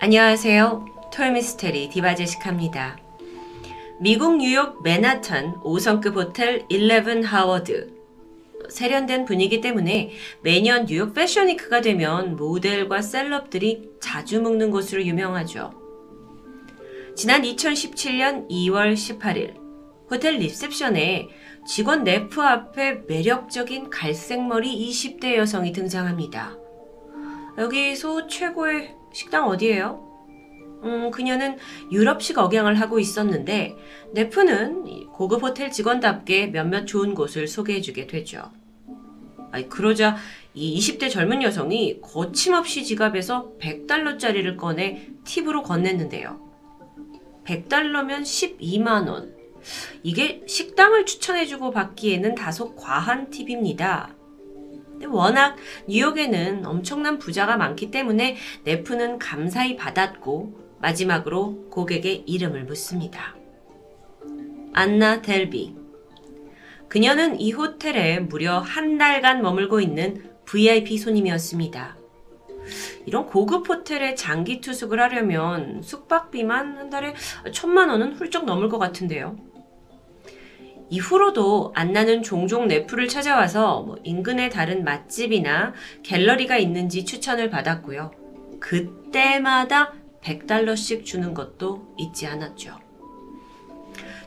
안녕하세요. 토요미스테리 디바제시카입니다. 미국 뉴욕 맨하탄 5성급 호텔 11 하워드. 세련된 분위기 때문에 매년 뉴욕 패션위크가 되면 모델과 셀럽들이 자주 묵는 곳으로 유명하죠. 지난 2017년 2월 18일 호텔 리셉션에 직원 네프 앞에 매력적인 갈색머리 20대 여성이 등장합니다. 여기서 최고의 식당 어디예요? 음, 그녀는 유럽식 억양을 하고 있었는데 네프는 고급 호텔 직원답게 몇몇 좋은 곳을 소개해주게 되죠. 아니, 그러자 이 20대 젊은 여성이 거침없이 지갑에서 100달러짜리를 꺼내 팁으로 건넸는데요. 100달러면 12만원. 이게 식당을 추천해주고 받기에는 다소 과한 팁입니다. 워낙 뉴욕에는 엄청난 부자가 많기 때문에 네프는 감사히 받았고 마지막으로 고객의 이름을 묻습니다. 안나 델비. 그녀는 이 호텔에 무려 한 달간 머물고 있는 VIP 손님이었습니다. 이런 고급 호텔에 장기 투숙을 하려면 숙박비만 한 달에 천만 원은 훌쩍 넘을 것 같은데요. 이후로도 안나는 종종 네프를 찾아와서 뭐 인근의 다른 맛집이나 갤러리가 있는지 추천을 받았고요. 그때마다 100달러씩 주는 것도 잊지 않았죠.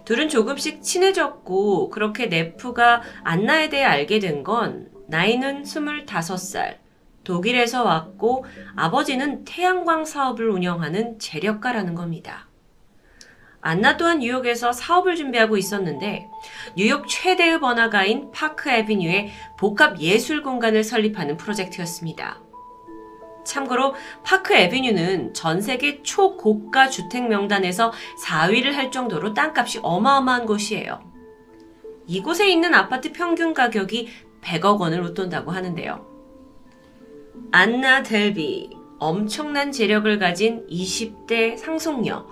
둘은 조금씩 친해졌고 그렇게 네프가 안나에 대해 알게 된 건 나이는 25살, 독일에서 왔고 아버지는 태양광 사업을 운영하는 재력가라는 겁니다. 안나 또한 뉴욕에서 사업을 준비하고 있었는데 뉴욕 최대의 번화가인 파크 에비뉴에 복합 예술 공간을 설립하는 프로젝트였습니다. 참고로 파크 에비뉴는 전 세계 초고가 주택 명단에서 4위를 할 정도로 땅값이 어마어마한 곳이에요. 이곳에 있는 아파트 평균 가격이 100억 원을 웃돈다고 하는데요. 안나 델비, 엄청난 재력을 가진 20대 상속녀.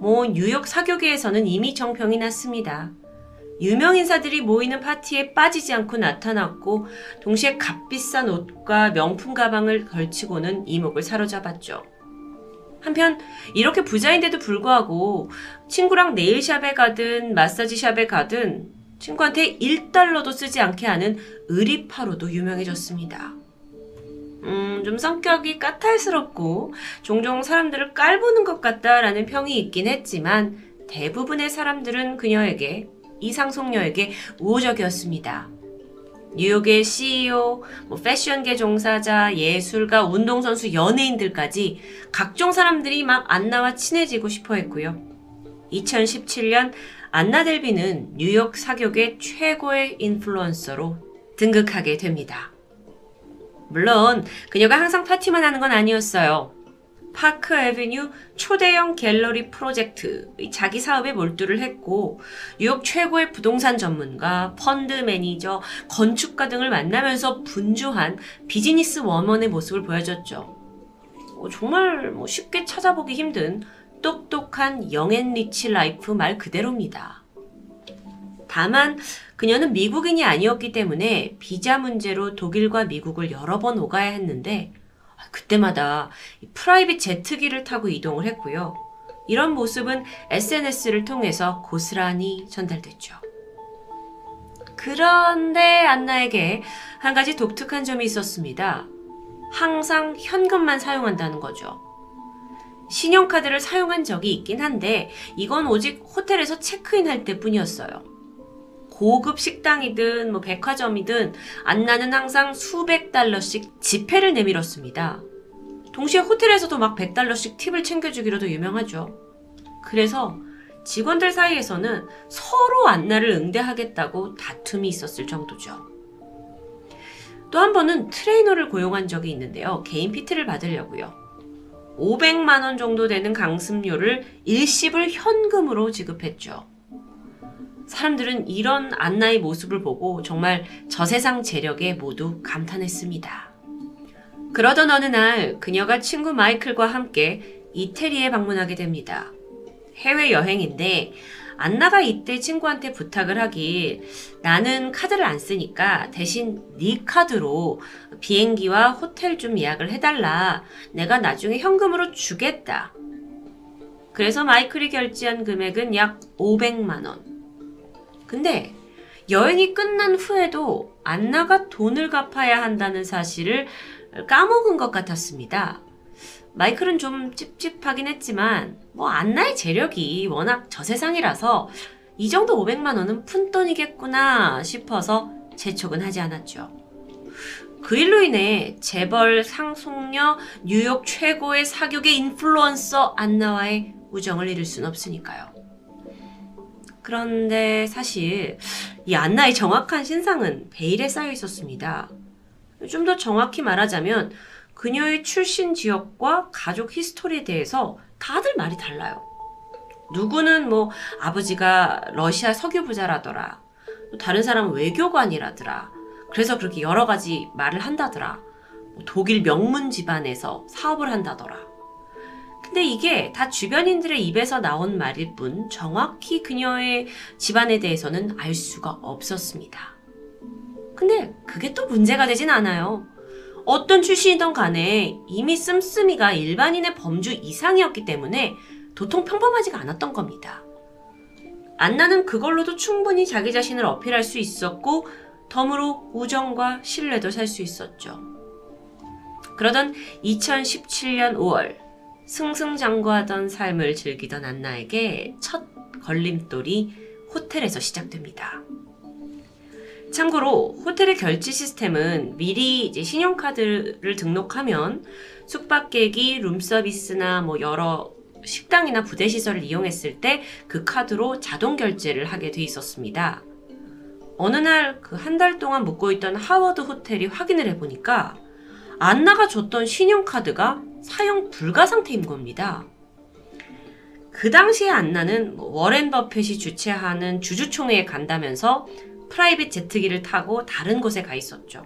뭐 뉴욕 사교계에서는 이미 정평이 났습니다. 유명 인사들이 모이는 파티에 빠지지 않고 나타났고 동시에 값비싼 옷과 명품 가방을 걸치고는 이목을 사로잡았죠. 한편 이렇게 부자인데도 불구하고 친구랑 네일샵에 가든 마사지샵에 가든 친구한테 1달러도 쓰지 않게 하는 의리파로도 유명해졌습니다. 음, 좀 성격이 까탈스럽고 종종 사람들을 깔보는 것 같다라는 평이 있긴 했지만 대부분의 사람들은 그녀에게 이상속녀에게 우호적이었습니다. 뉴욕의 CEO, 뭐 패션계 종사자, 예술가, 운동선수, 연예인들까지 각종 사람들이 막 안나와 친해지고 싶어 했고요. 2017년 안나 델비는 뉴욕 사교계의 최고의 인플루언서로 등극하게 됩니다. 물론 그녀가 항상 파티만 하는 건 아니었어요. 파크 에비뉴 초대형 갤러리 프로젝트 자기 사업에 몰두를 했고 뉴욕 최고의 부동산 전문가, 펀드 매니저, 건축가 등을 만나면서 분주한 business woman의 모습을 보여줬죠. 어, 정말 뭐 쉽게 찾아보기 힘든 똑똑한 young and rich life 말 그대로입니다. 다만 그녀는 미국인이 아니었기 때문에 비자 문제로 독일과 미국을 여러 번 오가야 했는데 그때마다 private 제트기를 타고 이동을 했고요. 이런 모습은 SNS를 통해서 고스란히 전달됐죠. 그런데 안나에게 한 가지 독특한 점이 있었습니다. 항상 현금만 사용한다는 거죠. 신용카드를 사용한 적이 있긴 한데 이건 오직 호텔에서 체크인할 때 뿐이었어요. 고급 식당이든 뭐 백화점이든 안나는 항상 수백 달러씩 지폐를 내밀었습니다. 동시에 호텔에서도 막 100달러씩 팁을 챙겨주기로도 유명하죠. 그래서 직원들 사이에서는 서로 안나를 응대하겠다고 다툼이 있었을 정도죠. 또 한 번은 트레이너를 고용한 적이 있는데요. 개인 PT를 받으려고요. 500만원 정도 되는 강습료를 일시불 현금으로 지급했죠. 사람들은 이런 안나의 모습을 보고 정말 저세상 재력에 모두 감탄했습니다. 그러던 어느 날 그녀가 친구 마이클과 함께 이태리에 방문하게 됩니다. 해외 여행인데 안나가 이때 친구한테 부탁을 하길 나는 카드를 안 쓰니까 대신 네 카드로 비행기와 호텔 좀 예약을 해달라. 내가 나중에 현금으로 주겠다. 그래서 마이클이 결제한 금액은 약 500만 원. 근데 여행이 끝난 후에도 안나가 돈을 갚아야 한다는 사실을 까먹은 것 같았습니다. 마이클은 좀 찝찝하긴 했지만 뭐 안나의 재력이 워낙 저세상이라서 이 정도 500만 원은 푼돈이겠구나 싶어서 재촉은 하지 않았죠. 그 일로 인해 재벌 상속녀 뉴욕 최고의 사교계 인플루언서 안나와의 우정을 잃을 순 없으니까요. 그런데 사실 이 안나의 정확한 신상은 베일에 쌓여 있었습니다. 좀 더 정확히 말하자면 그녀의 출신 지역과 가족 히스토리에 대해서 다들 말이 달라요. 누구는 뭐 아버지가 러시아 석유 부자라더라. 다른 사람은 외교관이라더라. 그래서 그렇게 여러 가지 말을 한다더라. 뭐 독일 명문 집안에서 사업을 한다더라. 근데 이게 다 주변인들의 입에서 나온 말일 뿐 정확히 그녀의 집안에 대해서는 알 수가 없었습니다. 근데 그게 또 문제가 되진 않아요. 어떤 출신이든 간에 이미 씀씀이가 일반인의 범주 이상이었기 때문에 도통 평범하지가 않았던 겁니다. 안나는 그걸로도 충분히 자기 자신을 어필할 수 있었고 덤으로 우정과 신뢰도 살 수 있었죠. 그러던 2017년 5월 승승장구하던 삶을 즐기던 안나에게 첫 걸림돌이 호텔에서 시작됩니다. 참고로 호텔의 결제 시스템은 미리 이제 신용카드를 등록하면 숙박객이 룸서비스나 뭐 여러 식당이나 부대 시설을 이용했을 때 그 카드로 자동 결제를 하게 돼 있었습니다. 어느 날 그 한 달 동안 묵고 있던 하워드 호텔이 확인을 해보니까 안나가 줬던 신용카드가 사용 불가 상태인 겁니다. 그 당시에 안나는 뭐 워렌 버핏이 주최하는 주주총회에 간다면서 private 제트기를 타고 다른 곳에 가 있었죠.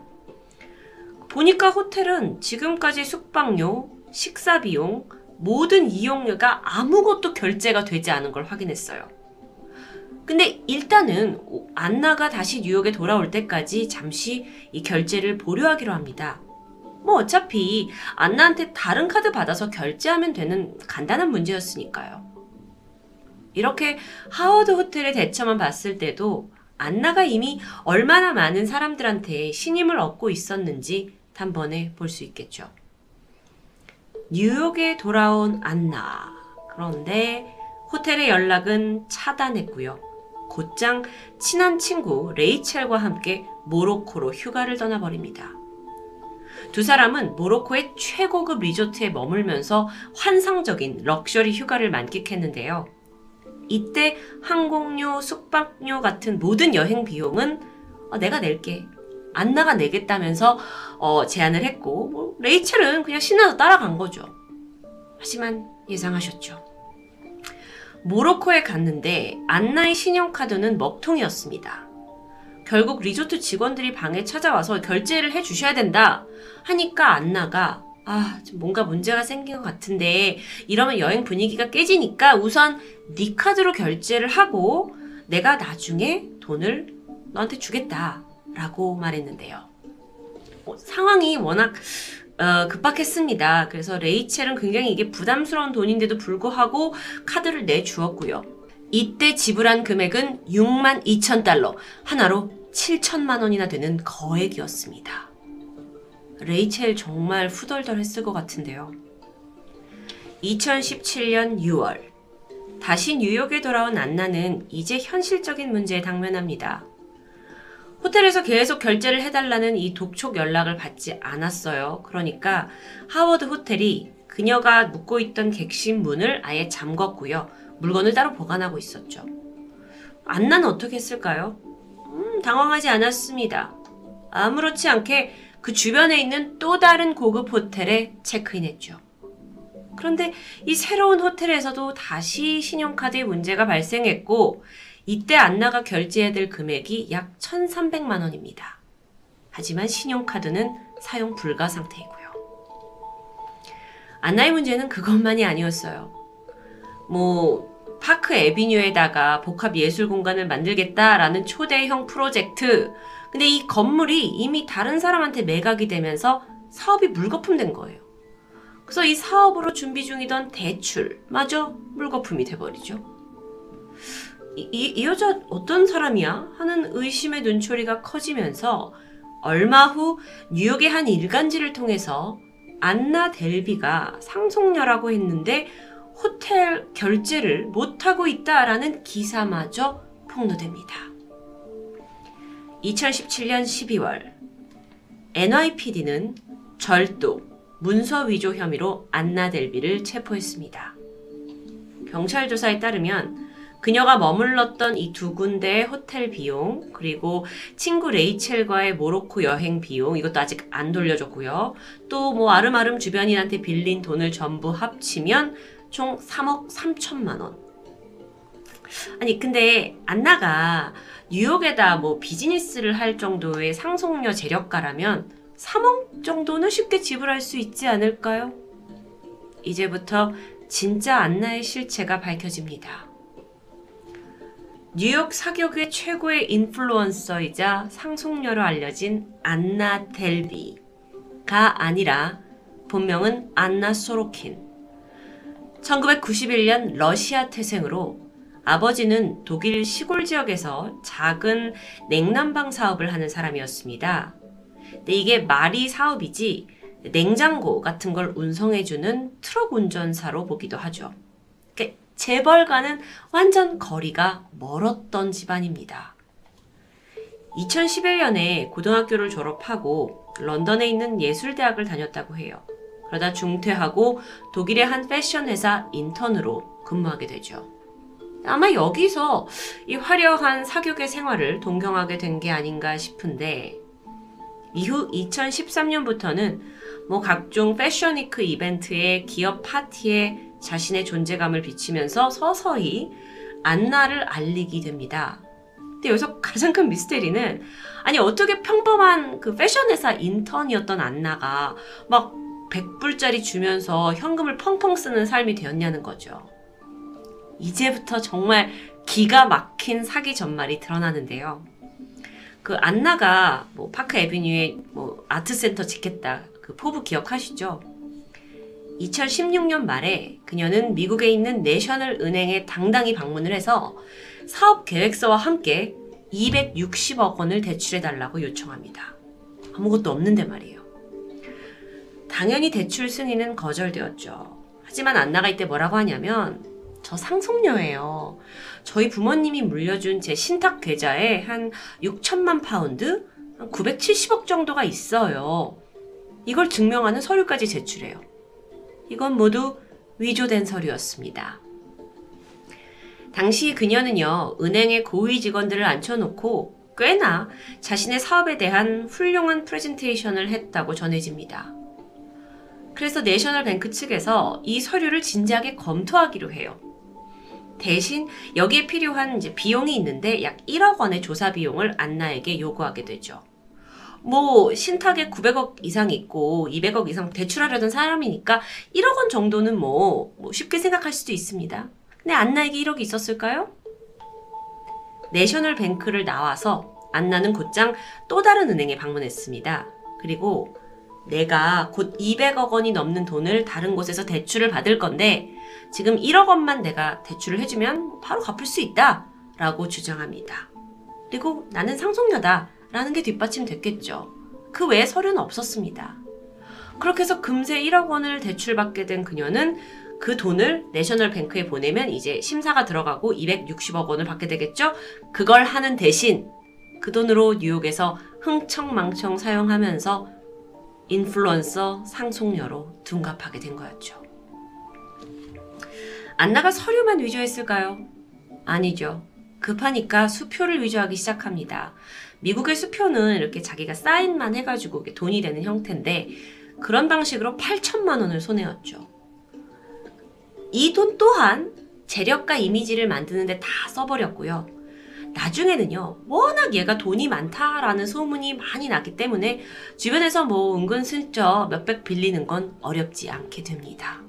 보니까 호텔은 지금까지 숙박료, 식사 비용, 모든 이용료가 아무것도 결제가 되지 않은 걸 확인했어요. 근데 일단은 안나가 다시 뉴욕에 돌아올 때까지 잠시 이 결제를 보류하기로 합니다. 뭐 어차피 안나한테 다른 카드 받아서 결제하면 되는 간단한 문제였으니까요. 이렇게 하워드 호텔의 대처만 봤을 때도 안나가 이미 얼마나 많은 사람들한테 신임을 얻고 있었는지 단번에 볼 수 있겠죠. 뉴욕에 돌아온 안나. 그런데 호텔의 연락은 차단했고요. 곧장 친한 친구 레이첼과 함께 모로코로 휴가를 떠나버립니다. 두 사람은 모로코의 최고급 리조트에 머물면서 환상적인 럭셔리 휴가를 만끽했는데요. 이때 항공료, 숙박료 같은 모든 여행 비용은 어, 내가 낼게. 안나가 내겠다면서 어, 제안을 했고 뭐, 레이첼은 그냥 신나서 따라간 거죠. 하지만 예상하셨죠. 모로코에 갔는데 안나의 신용카드는 먹통이었습니다. 결국 리조트 직원들이 방에 찾아와서 결제를 해 주셔야 된다 하니까 안 나가 아, 뭔가 문제가 생긴 것 같은데 이러면 여행 분위기가 깨지니까 우선 네 카드로 결제를 하고 내가 나중에 돈을 너한테 주겠다라고 말했는데요. 어, 상황이 워낙 어, 급박했습니다. 그래서 레이첼은 굉장히 이게 부담스러운 돈인데도 불구하고 카드를 내주었고요. 이때 지불한 금액은 6만 2천 달러, 하나로 7천만 원이나 되는 거액이었습니다. 레이첼 정말 후덜덜 했을 것 같은데요. 2017년 6월, 다시 뉴욕에 돌아온 안나는 이제 현실적인 문제에 당면합니다. 호텔에서 계속 결제를 해달라는 이 독촉 연락을 받지 않았어요. 그러니까 하워드 호텔이 그녀가 묵고 있던 객실 문을 아예 잠궜고요. 물건을 따로 보관하고 있었죠. 안나는 어떻게 했을까요? 음, 당황하지 않았습니다. 아무렇지 않게 그 주변에 있는 또 다른 고급 호텔에 체크인했죠. 그런데 이 새로운 호텔에서도 다시 신용카드에 문제가 발생했고 이때 안나가 결제해야 될 금액이 약 1,300만 원입니다. 하지만 신용카드는 사용 불가 상태이고요. 안나의 문제는 그것만이 아니었어요. 뭐 파크 에비뉴에다가 복합 예술 공간을 만들겠다라는 초대형 프로젝트. 근데 이 건물이 이미 다른 사람한테 매각이 되면서 사업이 물거품된 거예요. 그래서 이 사업으로 준비 중이던 대출 마저 물거품이 돼버리죠. 이, 이, 이 여자 어떤 사람이야? 하는 의심의 눈초리가 커지면서 얼마 후 뉴욕의 한 일간지를 통해서 안나 델비가 상속녀라고 했는데 호텔 결제를 못하고 있다라는 기사마저 폭로됩니다. 2017년 12월 NYPD는 절도, 문서 위조 혐의로 안나 델비를 체포했습니다. 경찰 조사에 따르면 그녀가 머물렀던 이 두 군데의 호텔 비용, 그리고 친구 레이첼과의 모로코 여행 비용, 이것도 아직 안 돌려줬고요. 또 뭐 아름아름 주변인한테 빌린 돈을 전부 합치면 총 3억 3천만 원. 아니, 근데 안나가 뉴욕에다 뭐 비즈니스를 할 정도의 상속녀 재력가라면 3억 정도는 쉽게 지불할 수 있지 않을까요? 이제부터 진짜 안나의 실체가 밝혀집니다. 뉴욕 사격의 최고의 인플루언서이자 상속녀로 알려진 안나 델비가 아니라 본명은 안나 소로킨. 1991년 러시아 태생으로 아버지는 독일 시골 지역에서 작은 냉난방 사업을 하는 사람이었습니다. 근데 이게 말이 사업이지 냉장고 같은 걸 운송해주는 트럭 운전사로 보기도 하죠. 그러니까 재벌과는 완전 거리가 멀었던 집안입니다. 2011년에 고등학교를 졸업하고 런던에 있는 예술대학을 다녔다고 해요. 그러다 중퇴하고 독일의 한 패션 회사 인턴으로 근무하게 되죠. 아마 여기서 이 화려한 사교계 생활을 동경하게 된 게 아닌가 싶은데 이후 2013년부터는 뭐 각종 패션위크 이벤트에 기업 파티에 자신의 존재감을 비치면서 서서히 안나를 알리게 됩니다. 근데 여기서 가장 큰 미스테리는 아니 어떻게 평범한 그 패션 회사 인턴이었던 안나가 막 100불짜리 주면서 현금을 펑펑 쓰는 삶이 되었냐는 거죠. 이제부터 정말 기가 막힌 사기 전말이 드러나는데요. 그 안나가 뭐 파크 에비뉴에 뭐 아트센터 짓겠다 그 포부 기억하시죠? 2016년 말에 그녀는 미국에 있는 내셔널 은행에 당당히 방문을 해서 사업 계획서와 함께 260억 원을 대출해 달라고 요청합니다. 아무것도 없는데 말이에요. 당연히 대출 승인은 거절되었죠. 하지만 안나가 이때 뭐라고 하냐면 저 상속녀예요. 저희 부모님이 물려준 제 신탁 계좌에 한 6천만 파운드, 한 970억 정도가 있어요. 이걸 증명하는 서류까지 제출해요. 이건 모두 위조된 서류였습니다. 당시 그녀는요, 은행의 고위 직원들을 앉혀놓고 꽤나 자신의 사업에 대한 훌륭한 프레젠테이션을 했다고 전해집니다. 그래서 내셔널 뱅크 측에서 이 서류를 진지하게 검토하기로 해요. 대신 여기에 필요한 비용이 있는데 약 1억 원의 조사 비용을 안나에게 요구하게 되죠. 뭐 신탁에 900억 이상 있고 200억 이상 대출하려던 사람이니까 1억 원 정도는 뭐, 뭐 쉽게 생각할 수도 있습니다. 근데 안나에게 1억이 있었을까요? 내셔널 뱅크를 나와서 안나는 곧장 또 다른 은행에 방문했습니다. 그리고 내가 곧 200억 원이 넘는 돈을 다른 곳에서 대출을 받을 건데 지금 1억 원만 내가 대출을 해주면 바로 갚을 수 있다 라고 주장합니다. 그리고 나는 상속녀다 라는 게 뒷받침됐겠죠. 그 외에 서류는 없었습니다. 그렇게 해서 금세 1억 원을 대출받게 된 그녀는 그 돈을 내셔널 뱅크에 보내면 이제 심사가 들어가고 260억 원을 받게 되겠죠? 그걸 하는 대신 그 돈으로 뉴욕에서 흥청망청 사용하면서 인플루언서 상속녀로 둔갑하게 된 거였죠. 안나가 서류만 위조했을까요? 아니죠. 급하니까 수표를 위조하기 시작합니다. 미국의 수표는 이렇게 자기가 사인만 해가지고 돈이 되는 형태인데 그런 방식으로 8천만 원을 손해였죠. 이 돈 또한 재력가 이미지를 만드는데 다 써버렸고요. 나중에는요, 워낙 얘가 돈이 많다라는 소문이 많이 났기 때문에 주변에서 뭐 은근슬쩍 몇백 빌리는 건 어렵지 않게 됩니다.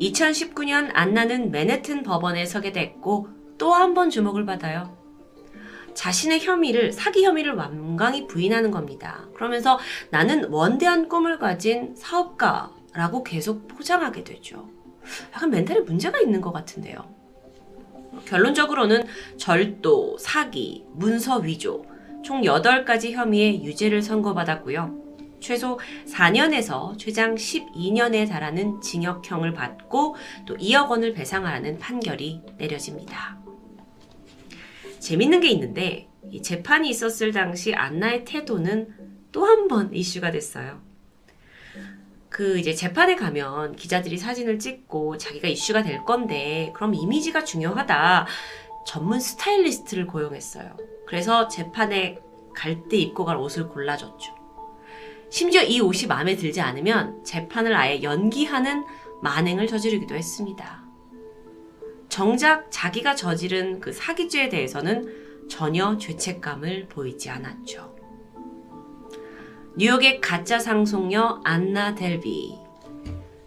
2019년 안나는 맨해튼 법원에 서게 됐고 또 한 번 주목을 받아요. 자신의 혐의를 사기 혐의를 완강히 부인하는 겁니다. 그러면서 나는 원대한 꿈을 가진 사업가라고 계속 포장하게 되죠. 약간 멘탈에 문제가 있는 것 같은데요. 결론적으로는 절도, 사기, 문서 위조, 총 8가지 혐의의 유죄를 선고받았고요. 최소 4년에서 최장 12년에 달하는 징역형을 받고 또 2억 원을 배상하라는 판결이 내려집니다. 재밌는 게 있는데 이 재판이 있었을 당시 안나의 태도는 또 한 번 이슈가 됐어요. 그 이제 재판에 가면 기자들이 사진을 찍고 자기가 이슈가 될 건데 그럼 이미지가 중요하다. 전문 스타일리스트를 고용했어요. 그래서 재판에 갈 때 입고 갈 옷을 골라줬죠. 심지어 이 옷이 마음에 들지 않으면 재판을 아예 연기하는 만행을 저지르기도 했습니다. 정작 자기가 저지른 그 사기죄에 대해서는 전혀 죄책감을 보이지 않았죠. 뉴욕의 가짜 상속녀 안나 델비.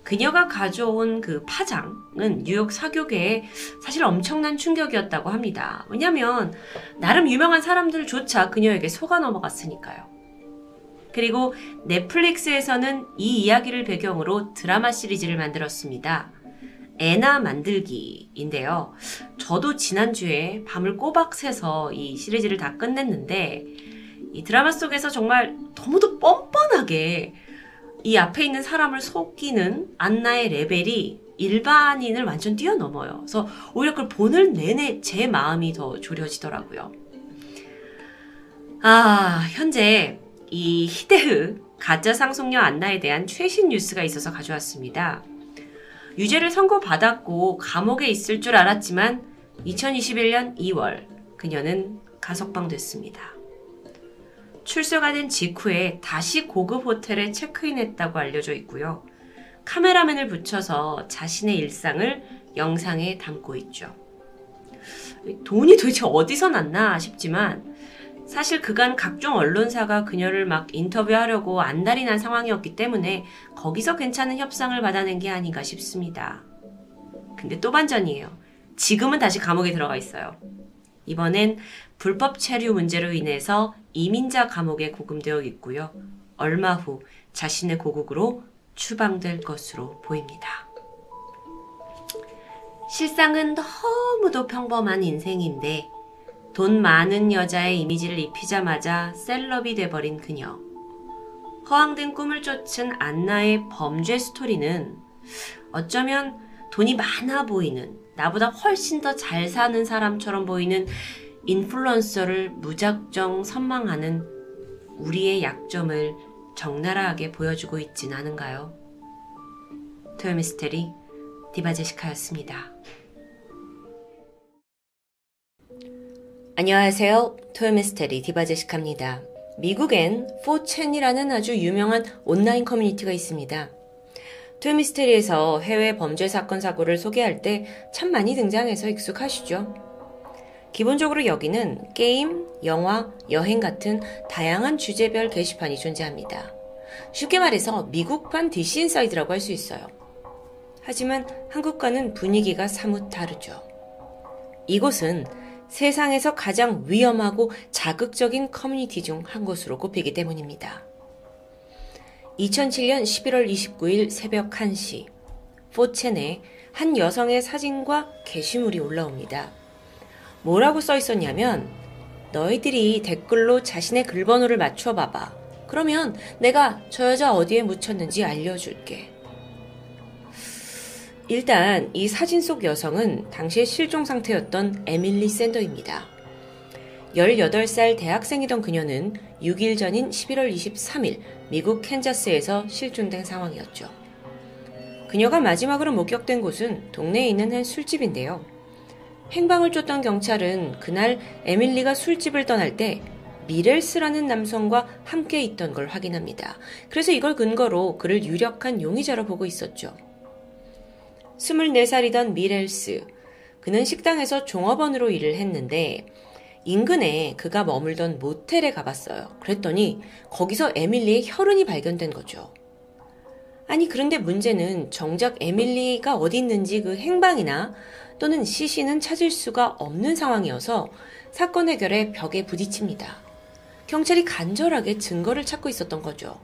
그녀가 가져온 그 파장은 뉴욕 사교계에 사실 엄청난 충격이었다고 합니다. 왜냐면 나름 유명한 사람들조차 그녀에게 속아 넘어갔으니까요. 그리고 넷플릭스에서는 이 이야기를 배경으로 드라마 시리즈를 만들었습니다. 애나 만들기인데요. 저도 지난주에 밤을 꼬박 새서 이 시리즈를 다 끝냈는데 이 드라마 속에서 정말 너무도 뻔뻔하게 이 앞에 있는 사람을 속이는 안나의 레벨이 일반인을 완전 뛰어넘어요. 그래서 오히려 그걸 보는 내내 제 마음이 더 졸여지더라고요. 아, 현재 이 히데흐 가짜 상속녀 안나에 대한 최신 뉴스가 있어서 가져왔습니다. 유죄를 선고받았고 감옥에 있을 줄 알았지만 2021년 2월 그녀는 가석방됐습니다. 출소가 된 직후에 다시 고급 호텔에 체크인했다고 알려져 있고요. 카메라맨을 붙여서 자신의 일상을 영상에 담고 있죠. 돈이 도대체 어디서 났나 싶지만 사실 그간 각종 언론사가 그녀를 막 인터뷰하려고 안달이 난 상황이었기 때문에 거기서 괜찮은 협상을 받아낸 게 아닌가 싶습니다. 근데 또 반전이에요. 지금은 다시 감옥에 들어가 있어요. 이번엔 불법 체류 문제로 인해서 이민자 감옥에 구금되어 있고요. 얼마 후 자신의 고국으로 추방될 것으로 보입니다. 실상은 너무도 평범한 인생인데 돈 많은 여자의 이미지를 입히자마자 셀럽이 돼버린 그녀. 허황된 꿈을 쫓은 안나의 범죄 스토리는 어쩌면 돈이 많아 보이는, 나보다 훨씬 더 잘 사는 사람처럼 보이는 인플루언서를 무작정 선망하는 우리의 약점을 적나라하게 보여주고 있진 않은가요? 토요미스테리 디바제시카였습니다. 안녕하세요. 토요미스테리 디바제시카입니다. 미국엔 4chan이라는 아주 유명한 온라인 커뮤니티가 있습니다. 토요미스테리에서 해외 범죄 사건 사고를 소개할 때 참 많이 등장해서 익숙하시죠? 기본적으로 여기는 게임, 영화, 여행 같은 다양한 주제별 게시판이 존재합니다. 쉽게 말해서 미국판 DC 인사이드라고 할 수 있어요. 하지만 한국과는 분위기가 사뭇 다르죠. 이곳은 세상에서 가장 위험하고 자극적인 커뮤니티 중 한 곳으로 꼽히기 때문입니다. 2007년 11월 29일 새벽 1시, 포첸에 한 여성의 사진과 게시물이 올라옵니다. 뭐라고 써 있었냐면, 너희들이 댓글로 자신의 글번호를 맞춰 봐봐. 그러면 내가 저 여자 어디에 묻혔는지 알려줄게. 일단 이 사진 속 여성은 당시에 실종 상태였던 에밀리 샌더입니다. 18살 대학생이던 그녀는 6일 전인 11월 23일 미국 캔자스에서 실종된 상황이었죠. 그녀가 마지막으로 목격된 곳은 동네에 있는 한 술집인데요. 행방을 쫓던 경찰은 그날 에밀리가 술집을 떠날 때 미렐스라는 남성과 함께 있던 걸 확인합니다. 그래서 이걸 근거로 그를 유력한 용의자로 보고 있었죠. 24살이던 미렐스. 그는 식당에서 종업원으로 일을 했는데 인근에 그가 머물던 모텔에 가봤어요. 그랬더니 거기서 에밀리의 혈흔이 발견된 거죠. 아니, 그런데 문제는 정작 에밀리가 어디 있는지 그 행방이나 또는 시신은 찾을 수가 없는 상황이어서 사건 해결에 벽에 부딪힙니다. 경찰이 간절하게 증거를 찾고 있었던 거죠.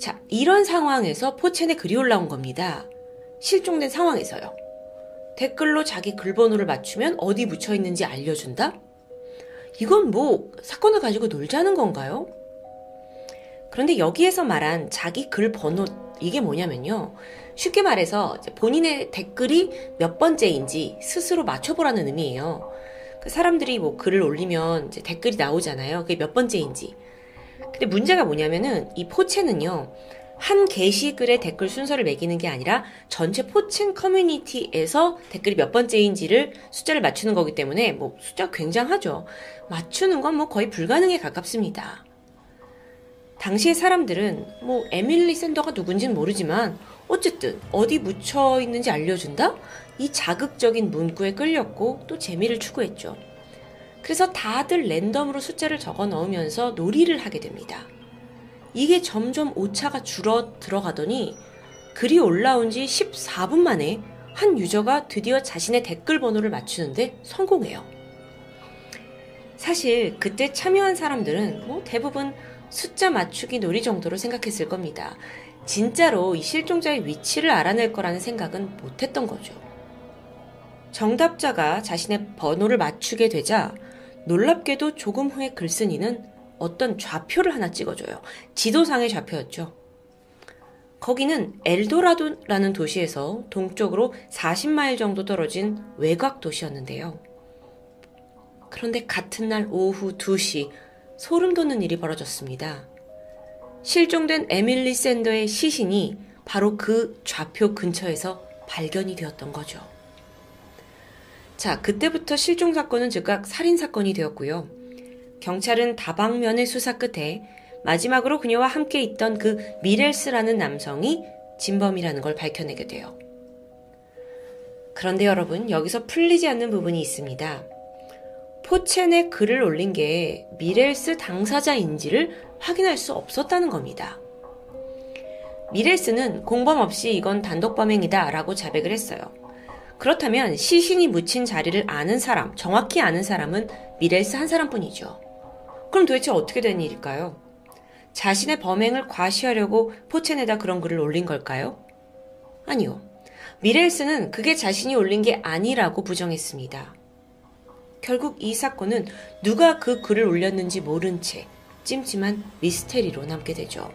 자, 이런 상황에서 포첸에 글이 올라온 겁니다. 실종된 상황에서요. 댓글로 자기 글번호를 맞추면 어디 묻혀 있는지 알려준다? 이건 뭐 사건을 가지고 놀자는 건가요? 그런데 여기에서 말한 자기 글 번호 이게 뭐냐면요. 쉽게 말해서 본인의 댓글이 몇 번째인지 스스로 맞춰보라는 의미예요. 그 사람들이 뭐 글을 올리면 댓글이 나오잖아요. 그게 몇 번째인지. 근데 문제가 뭐냐면은 이 포체는요. 한 게시글의 댓글 순서를 매기는 게 아니라 전체 포친 커뮤니티에서 댓글이 몇 번째인지를 숫자를 맞추는 거기 때문에 뭐 숫자 굉장하죠. 맞추는 건 뭐 거의 불가능에 가깝습니다. 당시의 사람들은 뭐 에밀리 샌더가 누군지는 모르지만 어쨌든 어디 묻혀 있는지 알려준다? 이 자극적인 문구에 끌렸고 또 재미를 추구했죠. 그래서 다들 랜덤으로 숫자를 적어 넣으면서 놀이를 하게 됩니다. 이게 점점 오차가 줄어 들어가더니 글이 올라온 지 14분 만에 한 유저가 드디어 자신의 댓글 번호를 맞추는데 성공해요. 사실 그때 참여한 사람들은 뭐 대부분 숫자 맞추기 놀이 정도로 생각했을 겁니다. 진짜로 이 실종자의 위치를 알아낼 거라는 생각은 못 했던 거죠. 정답자가 자신의 번호를 맞추게 되자 놀랍게도 조금 후에 글쓴이는 어떤 좌표를 하나 찍어줘요. 지도상의 좌표였죠. 거기는 엘도라도라는 도시에서 동쪽으로 40마일 정도 떨어진 외곽 도시였는데요. 그런데 같은 날 오후 2시 소름 돋는 일이 벌어졌습니다. 실종된 에밀리 샌더의 시신이 바로 그 좌표 근처에서 발견이 되었던 거죠. 자, 그때부터 실종 사건은 즉각 살인 사건이 되었고요. 경찰은 다방면의 수사 끝에 마지막으로 그녀와 함께 있던 그 미렐스라는 남성이 진범이라는 걸 밝혀내게 돼요. 그런데 여러분, 여기서 풀리지 않는 부분이 있습니다. 포첸에 글을 올린 게 미렐스 당사자인지를 확인할 수 없었다는 겁니다. 미렐스는 공범 없이 이건 단독범행이다 라고 자백을 했어요. 그렇다면 시신이 묻힌 자리를 아는 사람, 정확히 아는 사람은 미렐스 한 사람뿐이죠. 그럼 도대체 어떻게 된 일일까요? 자신의 범행을 과시하려고 포첸에다 그런 글을 올린 걸까요? 아니요. 미렐스는 그게 자신이 올린 게 아니라고 부정했습니다. 결국 이 사건은 누가 그 글을 올렸는지 모른 채 찜찜한 미스테리로 남게 되죠.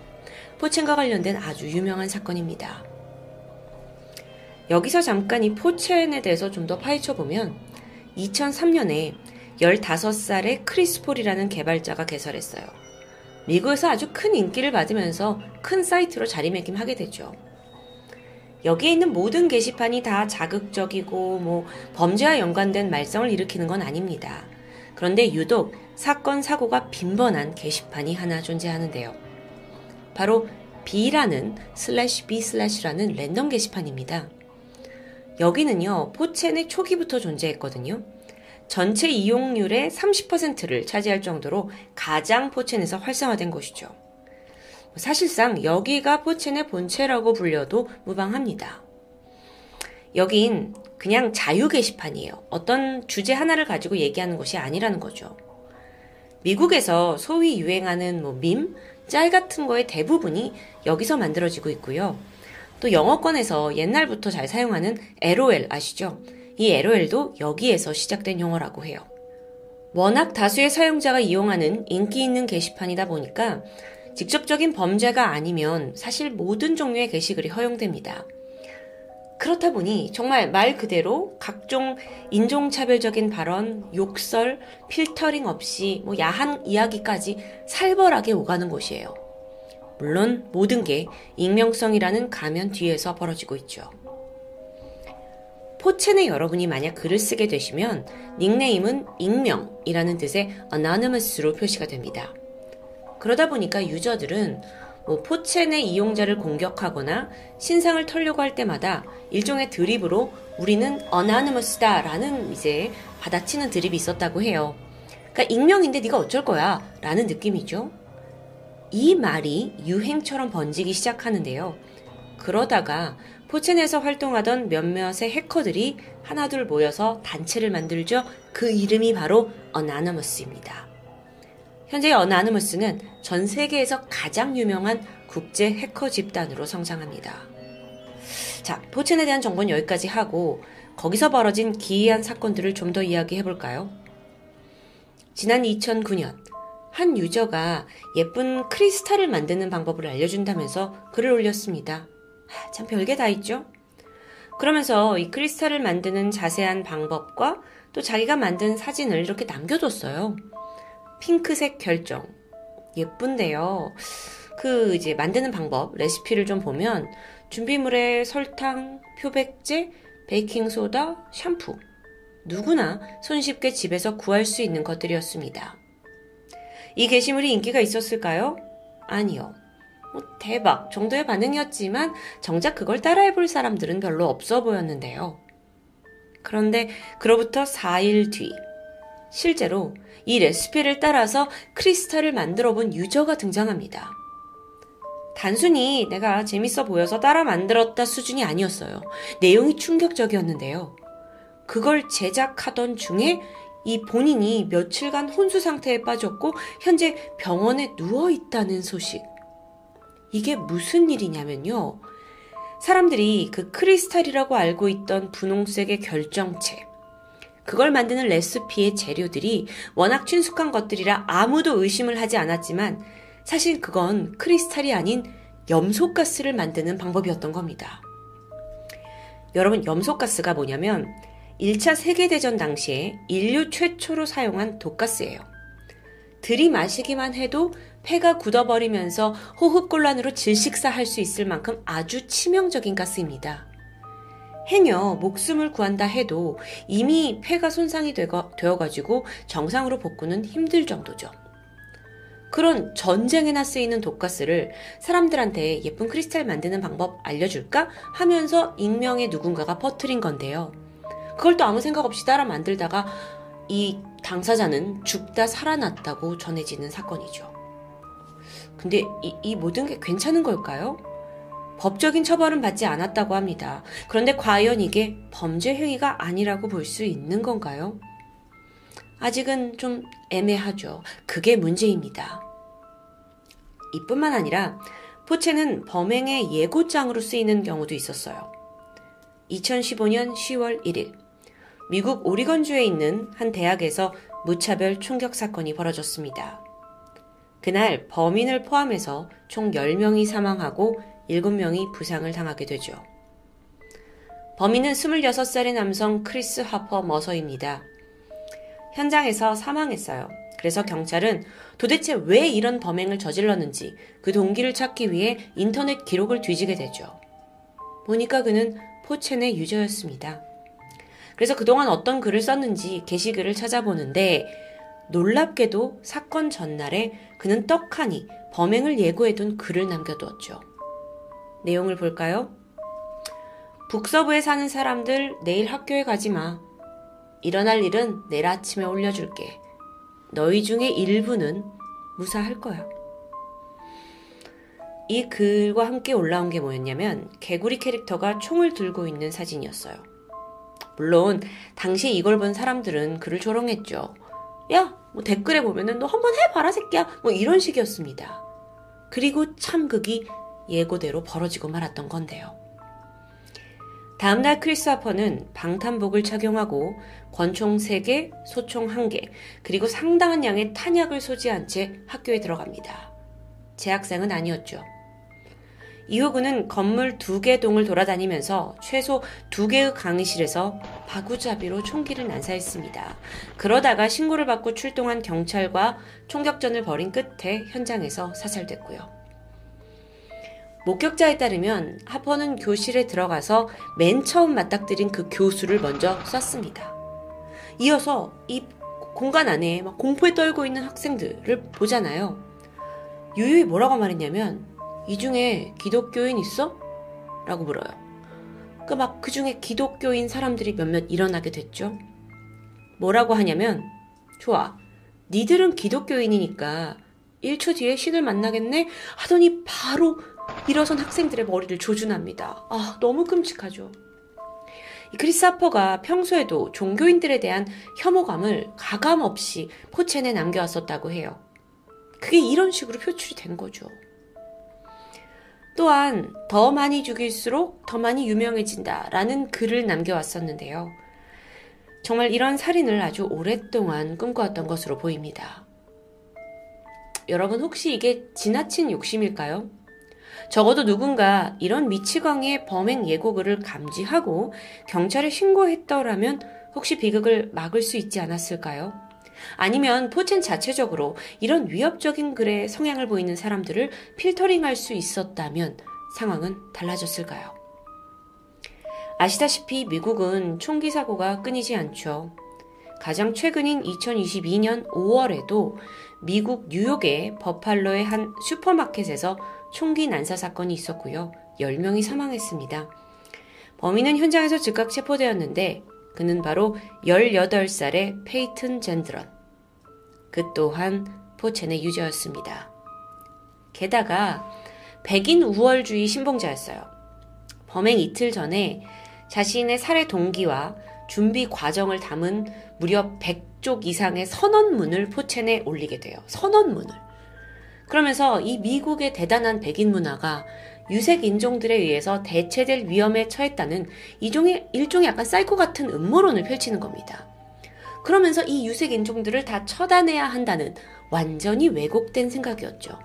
포첸과 관련된 아주 유명한 사건입니다. 여기서 잠깐 이 포첸에 대해서 좀 더 파헤쳐 보면 2003년에 15살의 크리스폴이라는 개발자가 개설했어요. 미국에서 아주 큰 인기를 받으면서 큰 사이트로 자리매김하게 되죠. 여기에 있는 모든 게시판이 다 자극적이고 뭐 범죄와 연관된 말썽을 일으키는 건 아닙니다. 그런데 유독 사건 사고가 빈번한 게시판이 하나 존재하는데요. 바로 B라는 슬래시 B 슬래시라는 랜덤 게시판입니다. 여기는요, 4chan의 초기부터 존재했거든요. 전체 이용률의 30%를 차지할 정도로 가장 4chan에서 활성화된 곳이죠. 사실상 여기가 4chan의 본체라고 불려도 무방합니다. 여긴 그냥 자유 게시판이에요. 어떤 주제 하나를 가지고 얘기하는 것이 아니라는 거죠. 미국에서 소위 유행하는 뭐 밈, 짤 같은 거의 대부분이 여기서 만들어지고 있고요. 또 영어권에서 옛날부터 잘 사용하는 LOL 아시죠? 이 LOL도 여기에서 시작된 용어라고 해요. 워낙 다수의 사용자가 이용하는 인기 있는 게시판이다 보니까 직접적인 범죄가 아니면 사실 모든 종류의 게시글이 허용됩니다. 그렇다 보니 정말 말 그대로 각종 인종차별적인 발언, 욕설, 필터링 없이 뭐 야한 이야기까지 살벌하게 오가는 곳이에요. 물론 모든 게 익명성이라는 가면 뒤에서 벌어지고 있죠. 포첸에 여러분이 만약 글을 쓰게 되시면 닉네임은 익명이라는 뜻의 anonymous로 표시가 됩니다. 그러다 보니까 유저들은 뭐 포첸의 이용자를 공격하거나 신상을 털려고 할 때마다 일종의 드립으로 우리는 anonymous다라는 이제 받아치는 드립이 있었다고 해요. 그러니까 익명인데 네가 어쩔 거야 라는 느낌이죠. 이 말이 유행처럼 번지기 시작하는데요. 그러다가 포첸에서 활동하던 몇몇의 해커들이 하나둘 모여서 단체를 만들죠. 그 이름이 바로 어나너머스입니다. 현재 어나너머스는 전 세계에서 가장 유명한 국제 해커 집단으로 성장합니다. 자, 포첸에 대한 정보는 여기까지 하고 거기서 벌어진 기이한 사건들을 좀 더 이야기해 볼까요? 지난 2009년 한 유저가 예쁜 크리스탈을 만드는 방법을 알려준다면서 글을 올렸습니다. 참 별게 다 있죠? 그러면서 이 크리스탈을 만드는 자세한 방법과 또 자기가 만든 사진을 이렇게 남겨뒀어요. 핑크색 결정. 예쁜데요. 그 이제 만드는 방법, 레시피를 좀 보면 준비물에 설탕, 표백제, 베이킹소다, 샴푸. 누구나 손쉽게 집에서 구할 수 있는 것들이었습니다. 이 게시물이 인기가 있었을까요? 아니요. 뭐 대박 정도의 반응이었지만 정작 그걸 따라해 볼 사람들은 별로 없어 보였는데요. 그런데 그로부터 4일 뒤 실제로 이 레시피를 따라서 크리스탈을 만들어 본 유저가 등장합니다. 단순히 내가 재밌어 보여서 따라 만들었다 수준이 아니었어요. 내용이 충격적이었는데요. 그걸 제작하던 중에 이 본인이 며칠간 혼수 상태에 빠졌고 현재 병원에 누워 있다는 소식. 이게 무슨 일이냐면요. 사람들이 그 크리스탈이라고 알고 있던 분홍색의 결정체. 그걸 만드는 레시피의 재료들이 워낙 친숙한 것들이라 아무도 의심을 하지 않았지만 사실 그건 크리스탈이 아닌 염소가스를 만드는 방법이었던 겁니다. 여러분, 염소가스가 뭐냐면 1차 세계대전 당시에 인류 최초로 사용한 독가스예요. 들이마시기만 해도 폐가 굳어버리면서 호흡곤란으로 질식사할 수 있을 만큼 아주 치명적인 가스입니다. 행여 목숨을 구한다 해도 이미 폐가 손상이 되어가지고 정상으로 복구는 힘들 정도죠. 그런 전쟁에나 쓰이는 독가스를 사람들한테 예쁜 크리스탈 만드는 방법 알려줄까 하면서 익명의 누군가가 퍼트린 건데요. 그걸 또 아무 생각 없이 따라 만들다가 이 당사자는 죽다 살아났다고 전해지는 사건이죠. 근데 이, 이 모든 게 괜찮은 걸까요? 법적인 처벌은 받지 않았다고 합니다. 그런데 과연 이게 범죄 행위가 아니라고 볼 수 있는 건가요? 아직은 좀 애매하죠. 그게 문제입니다. 이뿐만 아니라 포체는 범행의 예고장으로 쓰이는 경우도 있었어요. 2015년 10월 1일, 미국 오리건주에 있는 한 대학에서 무차별 총격 사건이 벌어졌습니다. 그날 범인을 포함해서 총 10명이 사망하고 7명이 부상을 당하게 되죠. 범인은 26살의 남성 크리스 하퍼 머서입니다. 현장에서 사망했어요. 그래서 경찰은 도대체 왜 이런 범행을 저질렀는지 그 동기를 찾기 위해 인터넷 기록을 뒤지게 되죠. 보니까 그는 포첸의 유저였습니다. 그래서 그동안 어떤 글을 썼는지 게시글을 찾아보는데 놀랍게도 사건 전날에 그는 떡하니 범행을 예고해둔 글을 남겨두었죠. 내용을 볼까요? 북서부에 사는 사람들 내일 학교에 가지 마. 일어날 일은 내일 아침에 올려줄게. 너희 중에 일부는 무사할 거야. 이 글과 함께 올라온 게 뭐였냐면 개구리 캐릭터가 총을 들고 있는 사진이었어요. 물론 당시 이걸 본 사람들은 그를 조롱했죠. 야, 뭐 댓글에 보면은 너 한번 해봐라 새끼야. 뭐 이런 식이었습니다. 그리고 참극이 예고대로 벌어지고 말았던 건데요. 다음날 크리스 하퍼는 방탄복을 착용하고 권총 3개, 소총 1개, 그리고 상당한 양의 탄약을 소지한 채 학교에 들어갑니다. 재학생은 아니었죠. 이후 그는 건물 두 개 동을 돌아다니면서 최소 두 개의 강의실에서 바구잡이로 총기를 난사했습니다. 그러다가 신고를 받고 출동한 경찰과 총격전을 벌인 끝에 현장에서 사살됐고요. 목격자에 따르면 하퍼는 교실에 들어가서 맨 처음 맞닥뜨린 그 교수를 먼저 쐈습니다. 이어서 이 공간 안에 막 공포에 떨고 있는 학생들을 보잖아요. 유유히 뭐라고 말했냐면 이 중에 기독교인 있어? 라고 물어요. 그 막 그 중에 기독교인 사람들이 몇몇 일어나게 됐죠. 뭐라고 하냐면 좋아. 니들은 기독교인이니까 1초 뒤에 신을 만나겠네? 하더니 바로 일어선 학생들의 머리를 조준합니다. 아, 너무 끔찍하죠. 크리스 하퍼가 평소에도 종교인들에 대한 혐오감을 가감 없이 포첸에 남겨왔었다고 해요. 그게 이런 식으로 표출이 된 거죠. 또한 더 많이 죽일수록 더 많이 유명해진다 라는 글을 남겨왔었는데요. 정말 이런 살인을 아주 오랫동안 꿈꿔왔던 것으로 보입니다. 여러분 혹시 이게 지나친 욕심일까요? 적어도 누군가 이런 미치광이의 범행 예고글을 감지하고 경찰에 신고했더라면 혹시 비극을 막을 수 있지 않았을까요? 아니면 포첸 자체적으로 이런 위협적인 글에 성향을 보이는 사람들을 필터링할 수 있었다면 상황은 달라졌을까요? 아시다시피 미국은 총기 사고가 끊이지 않죠. 가장 최근인 2022년 5월에도 미국 뉴욕의 버팔로의 한 슈퍼마켓에서 총기 난사 사건이 있었고요. 10명이 사망했습니다. 범인은 현장에서 즉각 체포되었는데 그는 바로 18살의 페이튼 젠드런. 그 또한 포첸의 유저였습니다. 게다가 백인 우월주의 신봉자였어요. 범행 이틀 전에 자신의 살해 동기와 준비 과정을 담은 무려 100쪽 이상의 선언문을 포첸에 올리게 돼요. 선언문을. 그러면서 이 미국의 대단한 백인 문화가 유색 인종들에 의해서 대체될 위험에 처했다는 이종의 일종의 약간 사이코 같은 음모론을 펼치는 겁니다. 그러면서 이 유색 인종들을 다 처단해야 한다는 완전히 왜곡된 생각이었죠.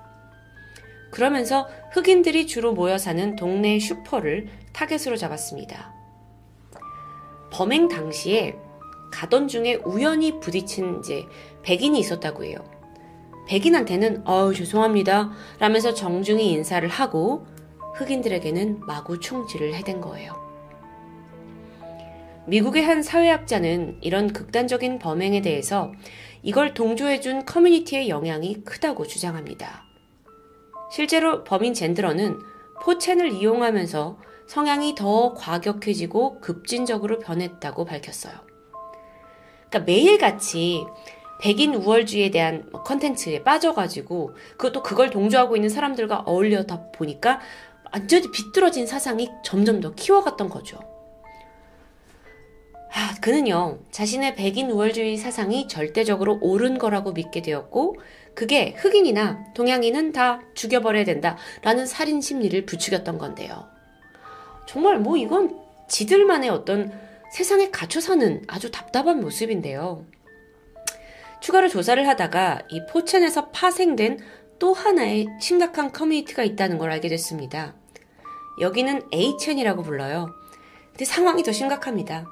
그러면서 흑인들이 주로 모여 사는 동네 슈퍼를 타겟으로 잡았습니다. 범행 당시에 가던 중에 우연히 부딪힌 이제 백인이 있었다고 해요. 백인한테는 어우 죄송합니다 라면서 정중히 인사를 하고 흑인들에게는 마구 총질을 해댄 거예요. 미국의 한 사회학자는 이런 극단적인 범행에 대해서 이걸 동조해준 커뮤니티의 영향이 크다고 주장합니다. 실제로 범인 젠드러는 포첸을 이용하면서 성향이 더 과격해지고 급진적으로 변했다고 밝혔어요. 그러니까 매일같이 백인 우월주의에 대한 뭐 컨텐츠에 빠져가지고 그것도 그걸 동조하고 있는 사람들과 어울려다 보니까 완전히 비뚤어진 사상이 점점 더 키워갔던 거죠. 아, 그는요, 자신의 백인 우월주의 사상이 절대적으로 옳은 거라고 믿게 되었고, 그게 흑인이나 동양인은 다 죽여버려야 된다 라는 살인 심리를 부추겼던 건데요. 정말 뭐 이건 지들만의 어떤 세상에 갇혀 사는 아주 답답한 모습인데요. 추가로 조사를 하다가 이 포천에서 파생된 또 하나의 심각한 커뮤니티가 있다는 걸 알게 됐습니다. 여기는 HN이라고 불러요. 근데 상황이 더 심각합니다.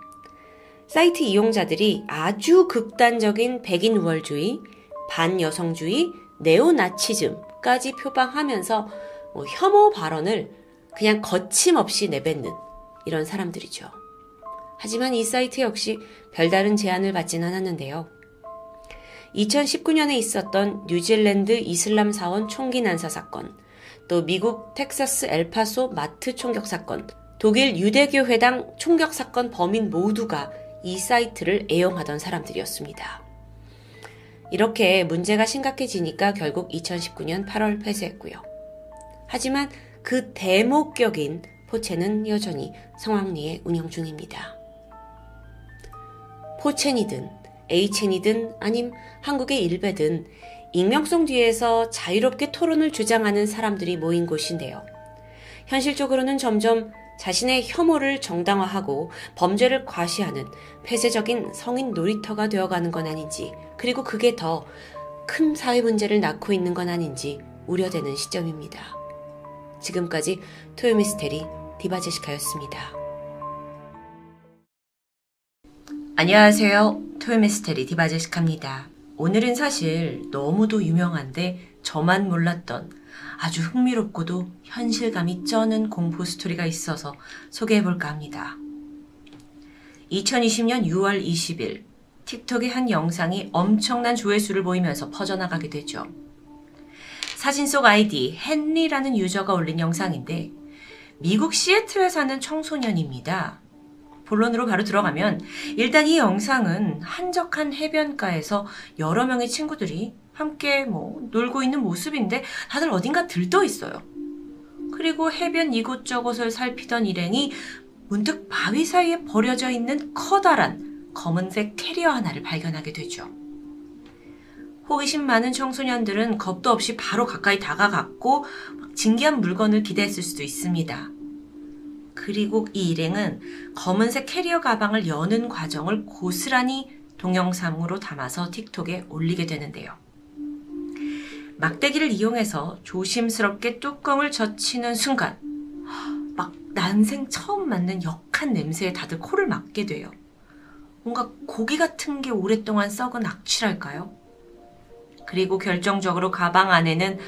사이트 이용자들이 아주 극단적인 백인 우월주의, 반여성주의, 네오나치즘까지 표방하면서 뭐 혐오 발언을 그냥 거침없이 내뱉는 이런 사람들이죠. 하지만 이 사이트 역시 별다른 제한을 받진 않았는데요. 2019년에 있었던 뉴질랜드 이슬람 사원 총기 난사 사건, 또 미국 텍사스 엘파소 마트 총격 사건, 독일 유대교 회당 총격 사건 범인 모두가 이 사이트를 애용하던 사람들이었습니다. 이렇게 문제가 심각해지니까 결국 2019년 8월 폐쇄했고요. 하지만 그 대목격인 포첸은 여전히 성황리에 운영 중입니다. 포첸이든 HN이든 아님 한국의 일베든 익명성 뒤에서 자유롭게 토론을 주장하는 사람들이 모인 곳인데요. 현실적으로는 점점 자신의 혐오를 정당화하고 범죄를 과시하는 폐쇄적인 성인 놀이터가 되어가는 건 아닌지, 그리고 그게 더 큰 사회 문제를 낳고 있는 건 아닌지 우려되는 시점입니다. 지금까지 토요미스테리 디바제시카였습니다. 안녕하세요. 토요미스테리 디바제시카입니다. 오늘은 사실 너무도 유명한데 저만 몰랐던 아주 흥미롭고도 현실감이 쩌는 공포 스토리가 있어서 소개해볼까 합니다. 2020년 6월 20일 틱톡의 한 영상이 엄청난 조회수를 보이면서 퍼져나가게 되죠. 사진 속 아이디 헨리라는 유저가 올린 영상인데 미국 시애틀에 사는 청소년입니다. 본론으로 바로 들어가면 일단 이 영상은 한적한 해변가에서 여러 명의 친구들이 함께 뭐 놀고 있는 모습인데 다들 어딘가 들떠 있어요. 그리고 해변 이곳저곳을 살피던 일행이 문득 바위 사이에 버려져 있는 커다란 검은색 캐리어 하나를 발견하게 되죠. 호기심 많은 청소년들은 겁도 없이 바로 가까이 다가갔고 진기한 물건을 기대했을 수도 있습니다. 그리고 이 일행은 검은색 캐리어 가방을 여는 과정을 고스란히 동영상으로 담아서 틱톡에 올리게 되는데요. 막대기를 이용해서 조심스럽게 뚜껑을 젖히는 순간 막 난생 처음 맡는 역한 냄새에 다들 코를 막게 돼요. 뭔가 고기 같은 게 오랫동안 썩은 악취랄까요? 그리고 결정적으로 가방 안에는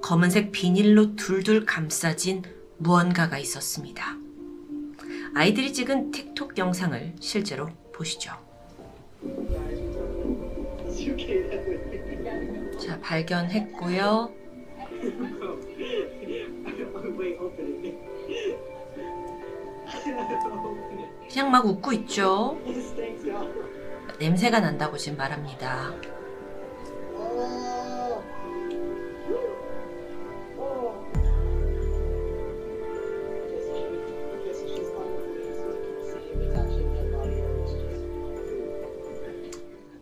검은색 비닐로 둘둘 감싸진 무언가가 있었습니다. 아이들이 찍은 틱톡 영상을 실제로 보시죠. 자, 발견했고요. 그냥 막 웃고 있죠. 냄새가 난다고 지금 말합니다.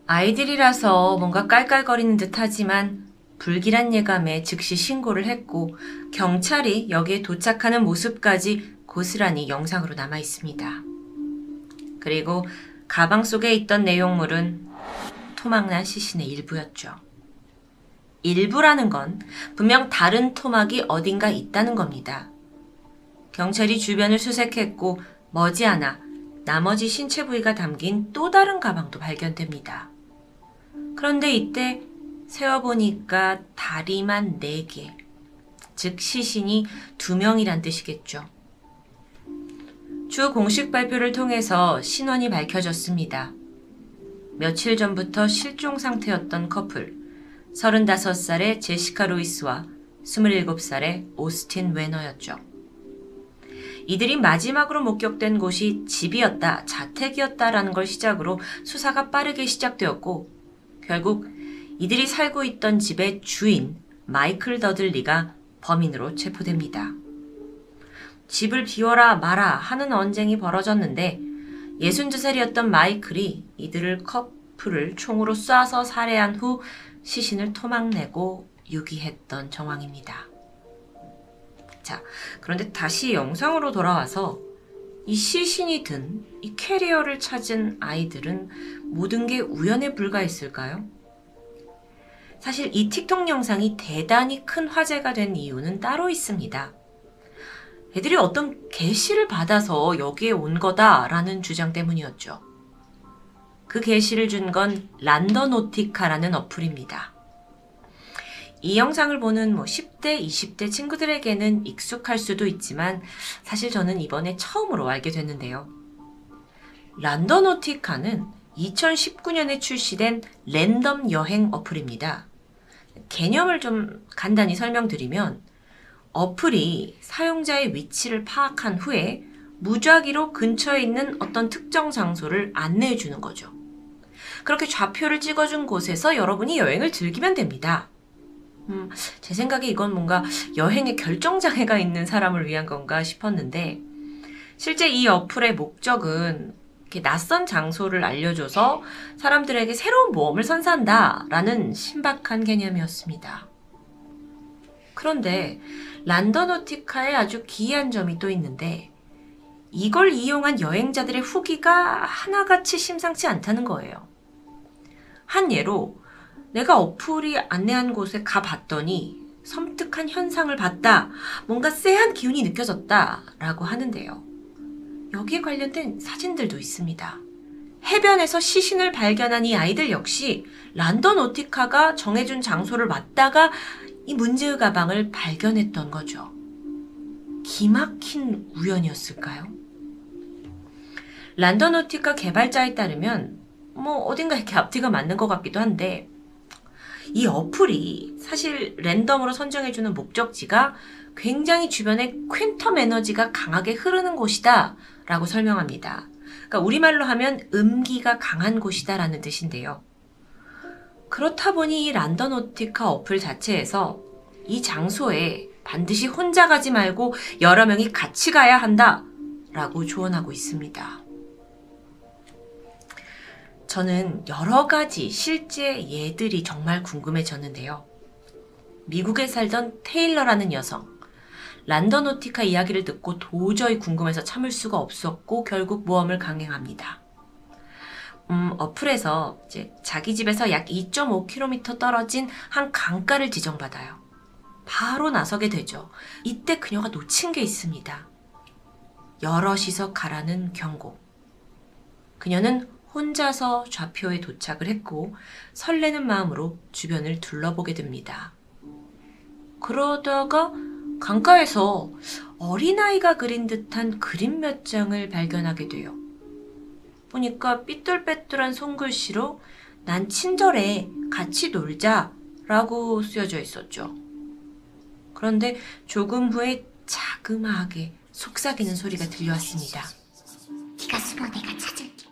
아이들이라서 뭔가 깔깔거리는 듯 하지만 불길한 예감에 즉시 신고를 했고 경찰이 여기에 도착하는 모습까지 고스란히 영상으로 남아 있습니다. 그리고 가방 속에 있던 내용물은 토막난 시신의 일부였죠. 일부라는 건 분명 다른 토막이 어딘가 있다는 겁니다. 경찰이 주변을 수색했고 머지않아 나머지 신체 부위가 담긴 또 다른 가방도 발견됩니다. 그런데 이때 세어보니까 다리만 4개, 즉 시신이 2명이란 뜻이겠죠. 주 공식 발표를 통해서 신원이 밝혀졌습니다. 며칠 전부터 실종 상태였던 커플, 35살의 제시카 로이스와 27살의 오스틴 웨너였죠. 이들이 마지막으로 목격된 곳이 집이었다, 자택이었다라는 걸 시작으로 수사가 빠르게 시작되었고, 결국 이들이 살고 있던 집의 주인 마이클 더들리가 범인으로 체포됩니다. 집을 비워라 마라 하는 언쟁이 벌어졌는데 62살이었던 마이클이 이들을 커플을 총으로 쏴서 살해한 후 시신을 토막내고 유기했던 정황입니다. 자, 그런데 다시 영상으로 돌아와서 이 시신이 든 이 캐리어를 찾은 아이들은 모든 게 우연에 불과했을까요? 사실 이 틱톡 영상이 대단히 큰 화제가 된 이유는 따로 있습니다. 애들이 어떤 게시를 받아서 여기에 온 거다라는 주장 때문이었죠. 그 게시를 준 건 란더노티카라는 어플입니다. 이 영상을 보는 뭐 10대, 20대 친구들에게는 익숙할 수도 있지만 사실 저는 이번에 처음으로 알게 됐는데요. 란더노티카는 2019년에 출시된 랜덤 여행 어플입니다. 개념을 좀 간단히 설명드리면 어플이 사용자의 위치를 파악한 후에 무작위로 근처에 있는 어떤 특정 장소를 안내해 주는 거죠. 그렇게 좌표를 찍어준 곳에서 여러분이 여행을 즐기면 됩니다. 음, 제 생각에 이건 뭔가 여행에 결정장애가 있는 사람을 위한 건가 싶었는데, 실제 이 어플의 목적은 이렇게 낯선 장소를 알려줘서 사람들에게 새로운 모험을 선사한다라는 신박한 개념이었습니다. 그런데 란더노티카에 아주 기이한 점이 또 있는데 이걸 이용한 여행자들의 후기가 하나같이 심상치 않다는 거예요. 한 예로 내가 어플이 안내한 곳에 가봤더니 섬뜩한 현상을 봤다. 뭔가 쎄한 기운이 느껴졌다. 라고 하는데요. 여기에 관련된 사진들도 있습니다. 해변에서 시신을 발견한 이 아이들 역시 란던 오티카가 정해준 장소를 왔다가 이 문제의 가방을 발견했던 거죠. 기막힌 우연이었을까요? 란던 오티카 개발자에 따르면 뭐 어딘가 이렇게 앞뒤가 맞는 것 같기도 한데 이 어플이 사실 랜덤으로 선정해주는 목적지가 굉장히 주변에 퀸텀 에너지가 강하게 흐르는 곳이다 라고 설명합니다. 그러니까 우리말로 하면 음기가 강한 곳이다 라는 뜻인데요. 그렇다 보니 이 란더노티카 어플 자체에서 이 장소에 반드시 혼자 가지 말고 여러 명이 같이 가야 한다. 라고 조언하고 있습니다. 저는 여러 가지 실제 예들이 정말 궁금해졌는데요. 미국에 살던 테일러라는 여성. 란던 오티카 이야기를 듣고 도저히 궁금해서 참을 수가 없었고 결국 모험을 강행합니다. 음, 어플에서 이제 자기 집에서 약 2.5km 떨어진 한 강가를 지정받아요. 바로 나서게 되죠. 이때 그녀가 놓친 게 있습니다. 여럿이서 가라는 경고. 그녀는 혼자서 좌표에 도착을 했고 설레는 마음으로 주변을 둘러보게 됩니다. 그러다가 강가에서 어린아이가 그린 듯한 그림 몇 장을 발견하게 돼요. 보니까 삐뚤빼뚤한 손글씨로 난 친절해 같이 놀자 라고 쓰여져 있었죠. 그런데 조금 후에 자그마하게 속삭이는 소리가 들려왔습니다. 네가 숨어 내가 찾을게.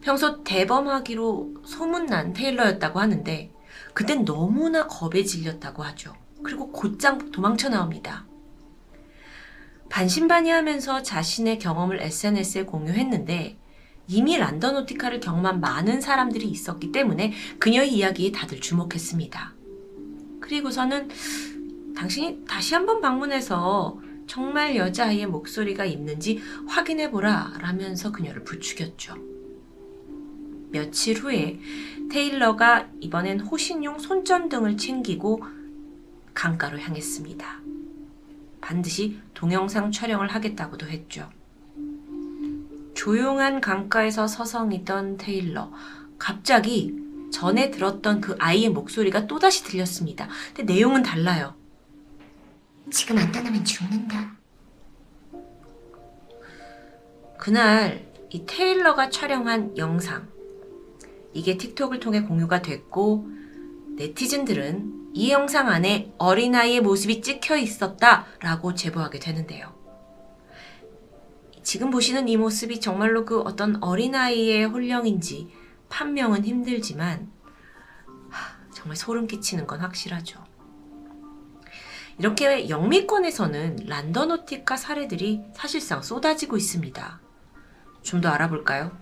평소 대범하기로 소문난 테일러였다고 하는데 그땐 너무나 겁에 질렸다고 하죠. 그리고 곧장 도망쳐 나옵니다. 반신반의하면서 자신의 경험을 SNS에 공유했는데 이미 란더노티카를 경험한 많은 사람들이 있었기 때문에 그녀의 이야기에 다들 주목했습니다. 그리고서는 당신이 다시 한번 방문해서 정말 여자아이의 목소리가 있는지 확인해보라 라면서 그녀를 부추겼죠. 며칠 후에 테일러가 이번엔 호신용 손전등을 챙기고 강가로 향했습니다. 반드시 동영상 촬영을 하겠다고도 했죠. 조용한 강가에서 서성이던 테일러. 갑자기 전에 들었던 그 아이의 목소리가 또다시 들렸습니다. 근데 내용은 달라요. 지금 안 떠나면 죽는다. 그날 이 테일러가 촬영한 영상. 이게 틱톡을 통해 공유가 됐고, 네티즌들은 이 영상 안에 어린아이의 모습이 찍혀 있었다 라고 제보하게 되는데요. 지금 보시는 이 모습이 정말로 그 어떤 어린아이의 혼령인지 판명은 힘들지만, 하, 정말 소름 끼치는 건 확실하죠. 이렇게 영미권에서는 란더노티카 사례들이 사실상 쏟아지고 있습니다. 좀 더 알아볼까요?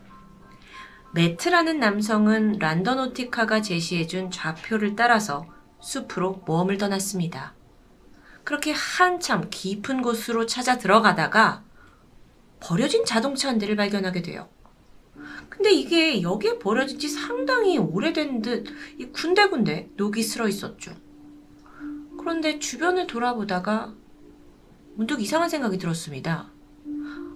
매트라는 남성은 란더노티카가 제시해준 좌표를 따라서 숲으로 모험을 떠났습니다. 그렇게 한참 깊은 곳으로 찾아 들어가다가 버려진 자동차 한 대를 발견하게 돼요. 근데 이게 여기에 버려진 지 상당히 오래된 듯이 군데군데 녹이 슬어 있었죠. 그런데 주변을 돌아보다가 문득 이상한 생각이 들었습니다.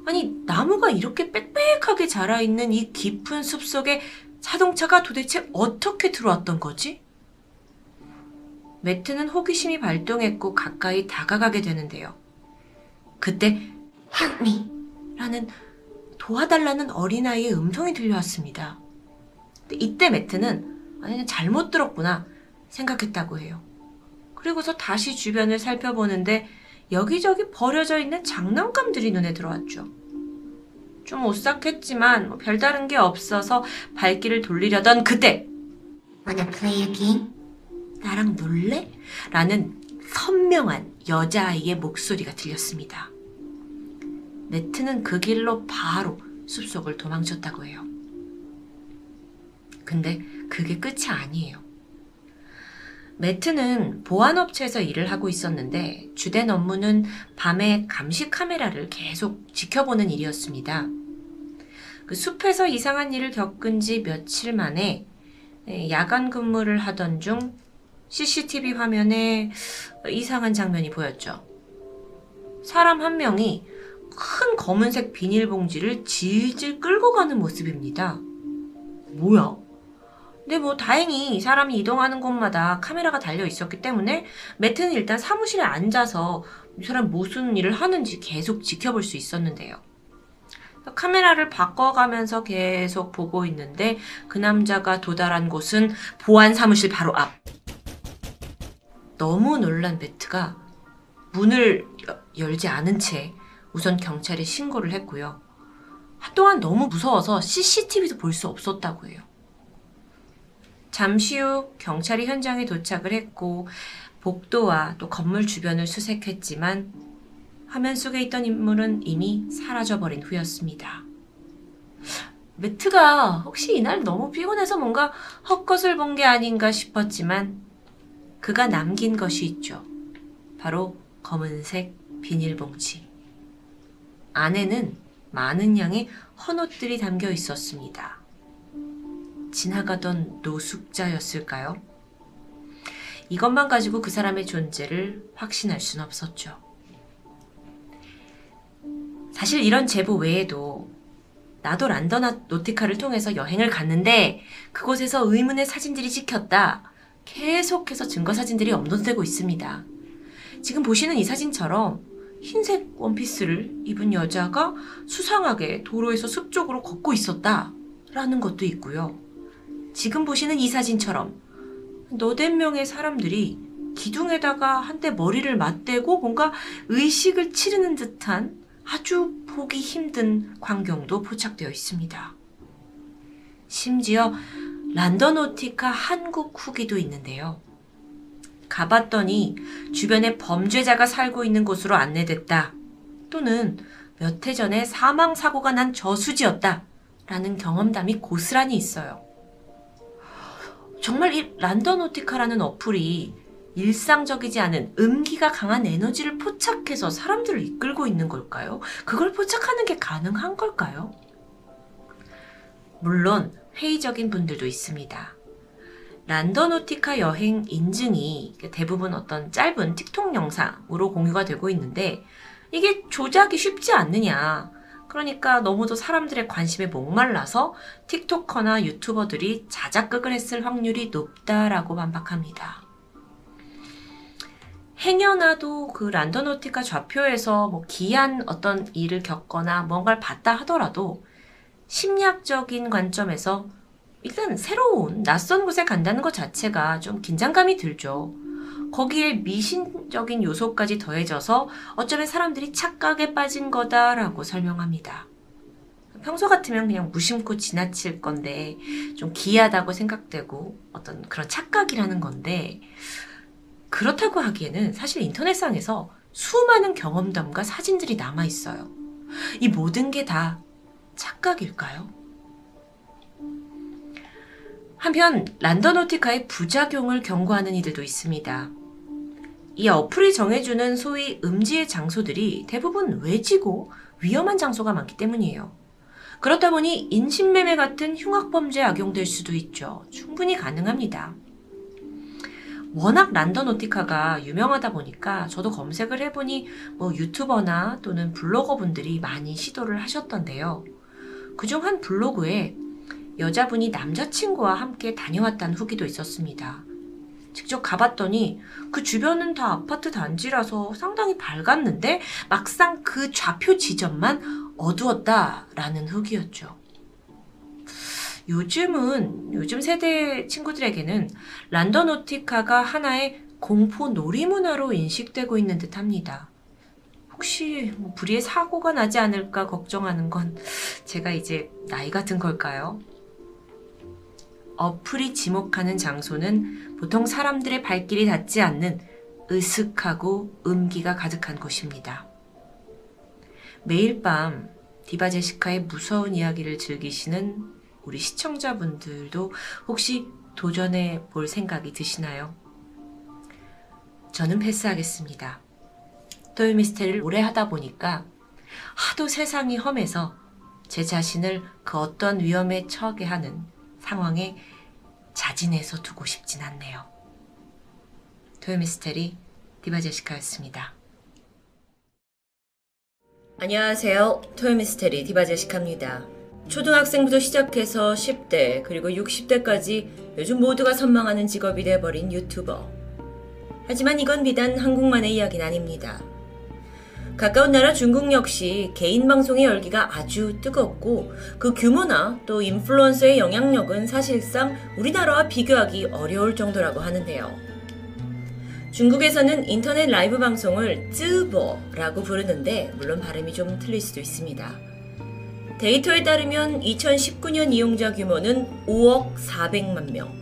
아니, 나무가 이렇게 빽빽하게 자라있는 이 깊은 숲 속에 자동차가 도대체 어떻게 들어왔던 거지? 매트는 호기심이 발동했고 가까이 다가가게 되는데요. 그때 Help me. 라는 도와달라는 어린아이의 음성이 들려왔습니다. 이때 매트는 아니 잘못 들었구나 생각했다고 해요. 그리고서 다시 주변을 살펴보는데 여기저기 버려져 있는 장난감들이 눈에 들어왔죠. 좀 오싹했지만 뭐 별다른 게 없어서 발길을 돌리려던 그때 Wanna play a game? 나랑 놀래? 라는 선명한 여자아이의 목소리가 들렸습니다. 네트는 그 길로 바로 숲속을 도망쳤다고 해요. 근데 그게 끝이 아니에요. 매트는 보안업체에서 일을 하고 있었는데 주된 업무는 밤에 감시 카메라를 계속 지켜보는 일이었습니다. 그 숲에서 이상한 일을 겪은 지 며칠 만에 예, 야간 근무를 하던 중 CCTV 화면에 이상한 장면이 보였죠. 사람 한 명이 큰 검은색 비닐봉지를 질질 끌고 가는 모습입니다. 뭐야? 근데 뭐 다행히 사람이 이동하는 곳마다 카메라가 달려 있었기 때문에 매트는 일단 사무실에 앉아서 이 사람 무슨 일을 하는지 계속 지켜볼 수 있었는데요. 카메라를 바꿔가면서 계속 보고 있는데 그 남자가 도달한 곳은 보안 사무실 바로 앞. 너무 놀란 매트가 문을 여- 열지 않은 채 우선 경찰에 신고를 했고요. 한동안 너무 무서워서 CCTV도 볼 수 없었다고 해요. 잠시 후 경찰이 현장에 도착을 했고 복도와 또 건물 주변을 수색했지만 화면 속에 있던 인물은 이미 사라져버린 후였습니다. 매트가 혹시 이날 너무 피곤해서 뭔가 헛것을 본 게 아닌가 싶었지만 그가 남긴 것이 있죠. 바로 검은색 비닐봉지. 안에는 많은 양의 헌옷들이 담겨 있었습니다. 지나가던 노숙자였을까요? 이것만 가지고 그 사람의 존재를 확신할 순 없었죠. 사실 이런 제보 외에도 나도 란던 노티카를 통해서 여행을 갔는데 그곳에서 의문의 사진들이 찍혔다. 계속해서 증거 사진들이 업로드되고 있습니다. 지금 보시는 이 사진처럼 흰색 원피스를 입은 여자가 수상하게 도로에서 숲 쪽으로 걷고 있었다. 라는 것도 있고요. 지금 보시는 이 사진처럼 너댓 명의 사람들이 기둥에다가 한때 머리를 맞대고 뭔가 의식을 치르는 듯한 아주 보기 힘든 광경도 포착되어 있습니다. 심지어 란더노티카 한국 후기도 있는데요. 가봤더니 주변에 범죄자가 살고 있는 곳으로 안내됐다. 또는 몇 해 전에 사망 사고가 난 저수지였다. 라는 경험담이 고스란히 있어요. 정말 이 란더노티카라는 어플이 일상적이지 않은 음기가 강한 에너지를 포착해서 사람들을 이끌고 있는 걸까요? 그걸 포착하는 게 가능한 걸까요? 물론 회의적인 분들도 있습니다. 란더노티카 여행 인증이 대부분 어떤 짧은 틱톡 영상으로 공유가 되고 있는데 이게 조작이 쉽지 않느냐. 그러니까 너무도 사람들의 관심에 목말라서 틱토커나 유튜버들이 자작극을 했을 확률이 높다라고 반박합니다. 행여나도 그 란더노티카 좌표에서 뭐 기이한 어떤 일을 겪거나 뭔가를 봤다 하더라도 심리학적인 관점에서 일단 새로운 낯선 곳에 간다는 것 자체가 좀 긴장감이 들죠. 거기에 미신적인 요소까지 더해져서 어쩌면 사람들이 착각에 빠진 거다라고 설명합니다. 평소 같으면 그냥 무심코 지나칠 건데 좀 기이하다고 생각되고 어떤 그런 착각이라는 건데 그렇다고 하기에는 사실 인터넷상에서 수많은 경험담과 사진들이 남아 있어요. 이 모든 게 다 착각일까요? 한편 란더노티카의 부작용을 경고하는 이들도 있습니다. 이 어플이 정해주는 소위 음지의 장소들이 대부분 외지고 위험한 장소가 많기 때문이에요. 그렇다 보니 인신매매 같은 흉악범죄에 악용될 수도 있죠. 충분히 가능합니다. 워낙 란더노티카가 유명하다 보니까 저도 검색을 해보니 뭐 유튜버나 또는 블로거 분들이 많이 시도를 하셨던데요. 그중 한 블로그에 여자분이 남자친구와 함께 다녀왔다는 후기도 있었습니다. 직접 가봤더니 그 주변은 다 아파트 단지라서 상당히 밝았는데 막상 그 좌표 지점만 어두웠다라는 후기였죠. 요즘은 요즘 세대 친구들에게는 란더 노티카가 하나의 공포 놀이 문화로 인식되고 있는 듯 합니다. 혹시 뭐 불의의 사고가 나지 않을까 걱정하는 건 제가 이제 나이 같은 걸까요? 어플이 지목하는 장소는 보통 사람들의 발길이 닿지 않는 으슥하고 음기가 가득한 곳입니다. 매일 밤 디바 제시카의 무서운 이야기를 즐기시는 우리 시청자분들도 혹시 도전해 볼 생각이 드시나요? 저는 패스하겠습니다. 토요 미스테리를 오래 하다 보니까 하도 세상이 험해서 제 자신을 그 어떤 위험에 처하게 하는 상황에 자진해서 두고 싶진 않네요. 토요 미스테리 디바 제시카였습니다. 안녕하세요. 토요 미스테리 디바 제시카입니다. 초등학생부터 시작해서 10대 그리고 60대까지 요즘 모두가 선망하는 직업이 돼버린 유튜버. 하지만 이건 비단 한국만의 이야기는 아닙니다. 가까운 나라 중국 역시 개인 방송의 열기가 아주 뜨겁고 그 규모나 또 인플루언서의 영향력은 사실상 우리나라와 비교하기 어려울 정도라고 하는데요. 중국에서는 인터넷 라이브 방송을 쯔보라고 부르는데 물론 발음이 좀 틀릴 수도 있습니다. 데이터에 따르면 2019년 이용자 규모는 5억 400만 명.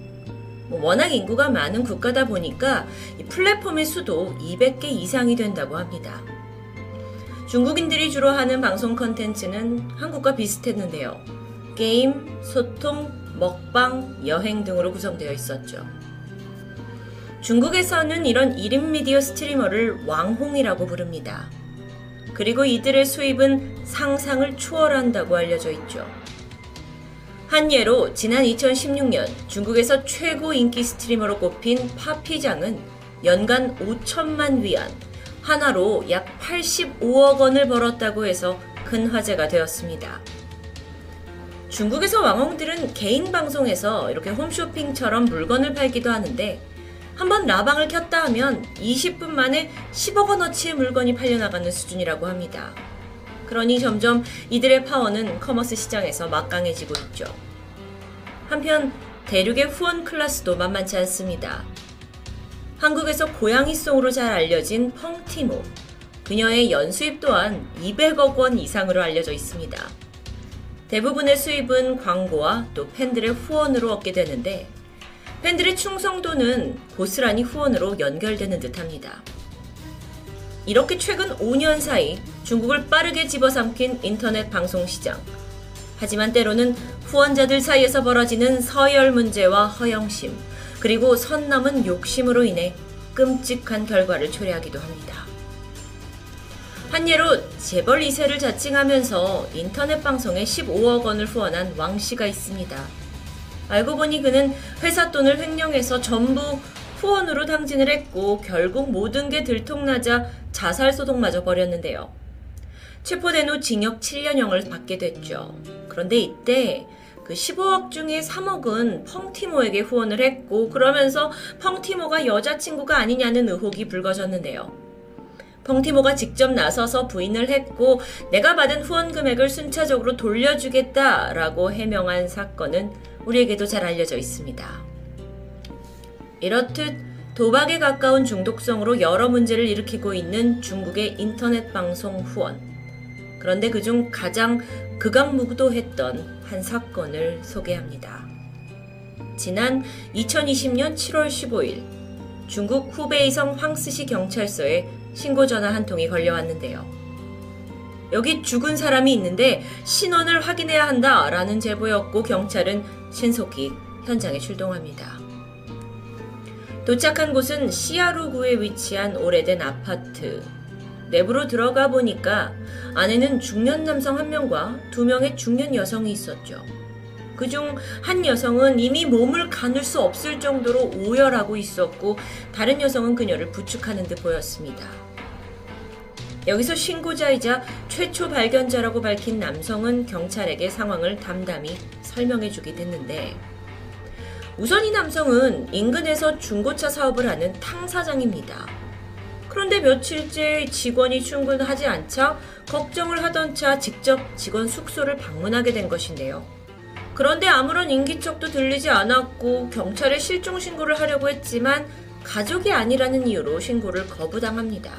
뭐 워낙 인구가 많은 국가다 보니까 이 플랫폼의 수도 200개 이상이 된다고 합니다. 중국인들이 주로 하는 방송 컨텐츠는 한국과 비슷했는데요. 게임, 소통, 먹방, 여행 등으로 구성되어 있었죠. 중국에서는 이런 1인 미디어 스트리머를 왕홍이라고 부릅니다. 그리고 이들의 수입은 상상을 초월한다고 알려져 있죠. 한 예로 지난 2016년 중국에서 최고 인기 스트리머로 꼽힌 파피장은 연간 5천만 위안, 하나로 약 85억 원을 벌었다고 해서 큰 화제가 되었습니다. 중국에서 왕홍들은 개인 방송에서 이렇게 홈쇼핑처럼 물건을 팔기도 하는데 한번 라방을 켰다 하면 20분 만에 10억 원어치의 물건이 팔려나가는 수준이라고 합니다. 그러니 점점 이들의 파워는 commerce 시장에서 막강해지고 있죠. 한편 대륙의 후원 클래스도 만만치 않습니다. 한국에서 고양이송으로 잘 알려진 펑티모. 그녀의 연수입 또한 200억 원 이상으로 알려져 있습니다. 대부분의 수입은 광고와 또 팬들의 후원으로 얻게 되는데 팬들의 충성도는 고스란히 후원으로 연결되는 듯 합니다. 이렇게 최근 5년 사이 중국을 빠르게 집어삼킨 인터넷 방송 시장. 하지만 때로는 후원자들 사이에서 벌어지는 서열 문제와 허영심, 그리고 선 넘은 욕심으로 인해 끔찍한 결과를 초래하기도 합니다. 한 예로 재벌 2세를 자칭하면서 인터넷 방송에 15억 원을 후원한 왕 씨가 있습니다. 알고 보니 그는 회사 돈을 횡령해서 전부 후원으로 당진을 했고 결국 모든 게 들통나자 자살 소송마저 벌였는데요. 체포된 후 징역 7년형을 받게 됐죠. 그런데 이때 그 15억 중에 3억은 펑티모에게 후원을 했고 그러면서 펑티모가 여자친구가 아니냐는 의혹이 불거졌는데요. 펑티모가 직접 나서서 부인을 했고 내가 받은 후원 금액을 순차적으로 돌려주겠다라고 해명한 사건은 우리에게도 잘 알려져 있습니다. 이렇듯 도박에 가까운 중독성으로 여러 문제를 일으키고 있는 중국의 인터넷 방송 후원. 그런데 그중 가장 극악무도했던 한 사건을 소개합니다. 지난 2020년 7월 15일 중국 후베이성 황스시 경찰서에 신고 전화 한 통이 걸려왔는데요. 여기 죽은 사람이 있는데 신원을 확인해야 한다 라는 제보였고 경찰은 신속히 현장에 출동합니다. 도착한 곳은 시아루구에 위치한 오래된 아파트. 내부로 들어가 보니까 안에는 중년 남성 한 명과 두 명의 중년 여성이 있었죠. 그중 한 여성은 이미 몸을 가눌 수 없을 정도로 오열하고 있었고 다른 여성은 그녀를 부축하는 듯 보였습니다. 여기서 신고자이자 최초 발견자라고 밝힌 남성은 경찰에게 상황을 담담히 설명해 주게 됐는데 우선 이 남성은 인근에서 중고차 사업을 하는 탕 사장입니다. 그런데 며칠째 직원이 충분하지 않자 걱정을 하던 차 직접 직원 숙소를 방문하게 된 것인데요. 그런데 아무런 인기척도 들리지 않았고 경찰에 실종 신고를 하려고 했지만 가족이 아니라는 이유로 신고를 거부당합니다.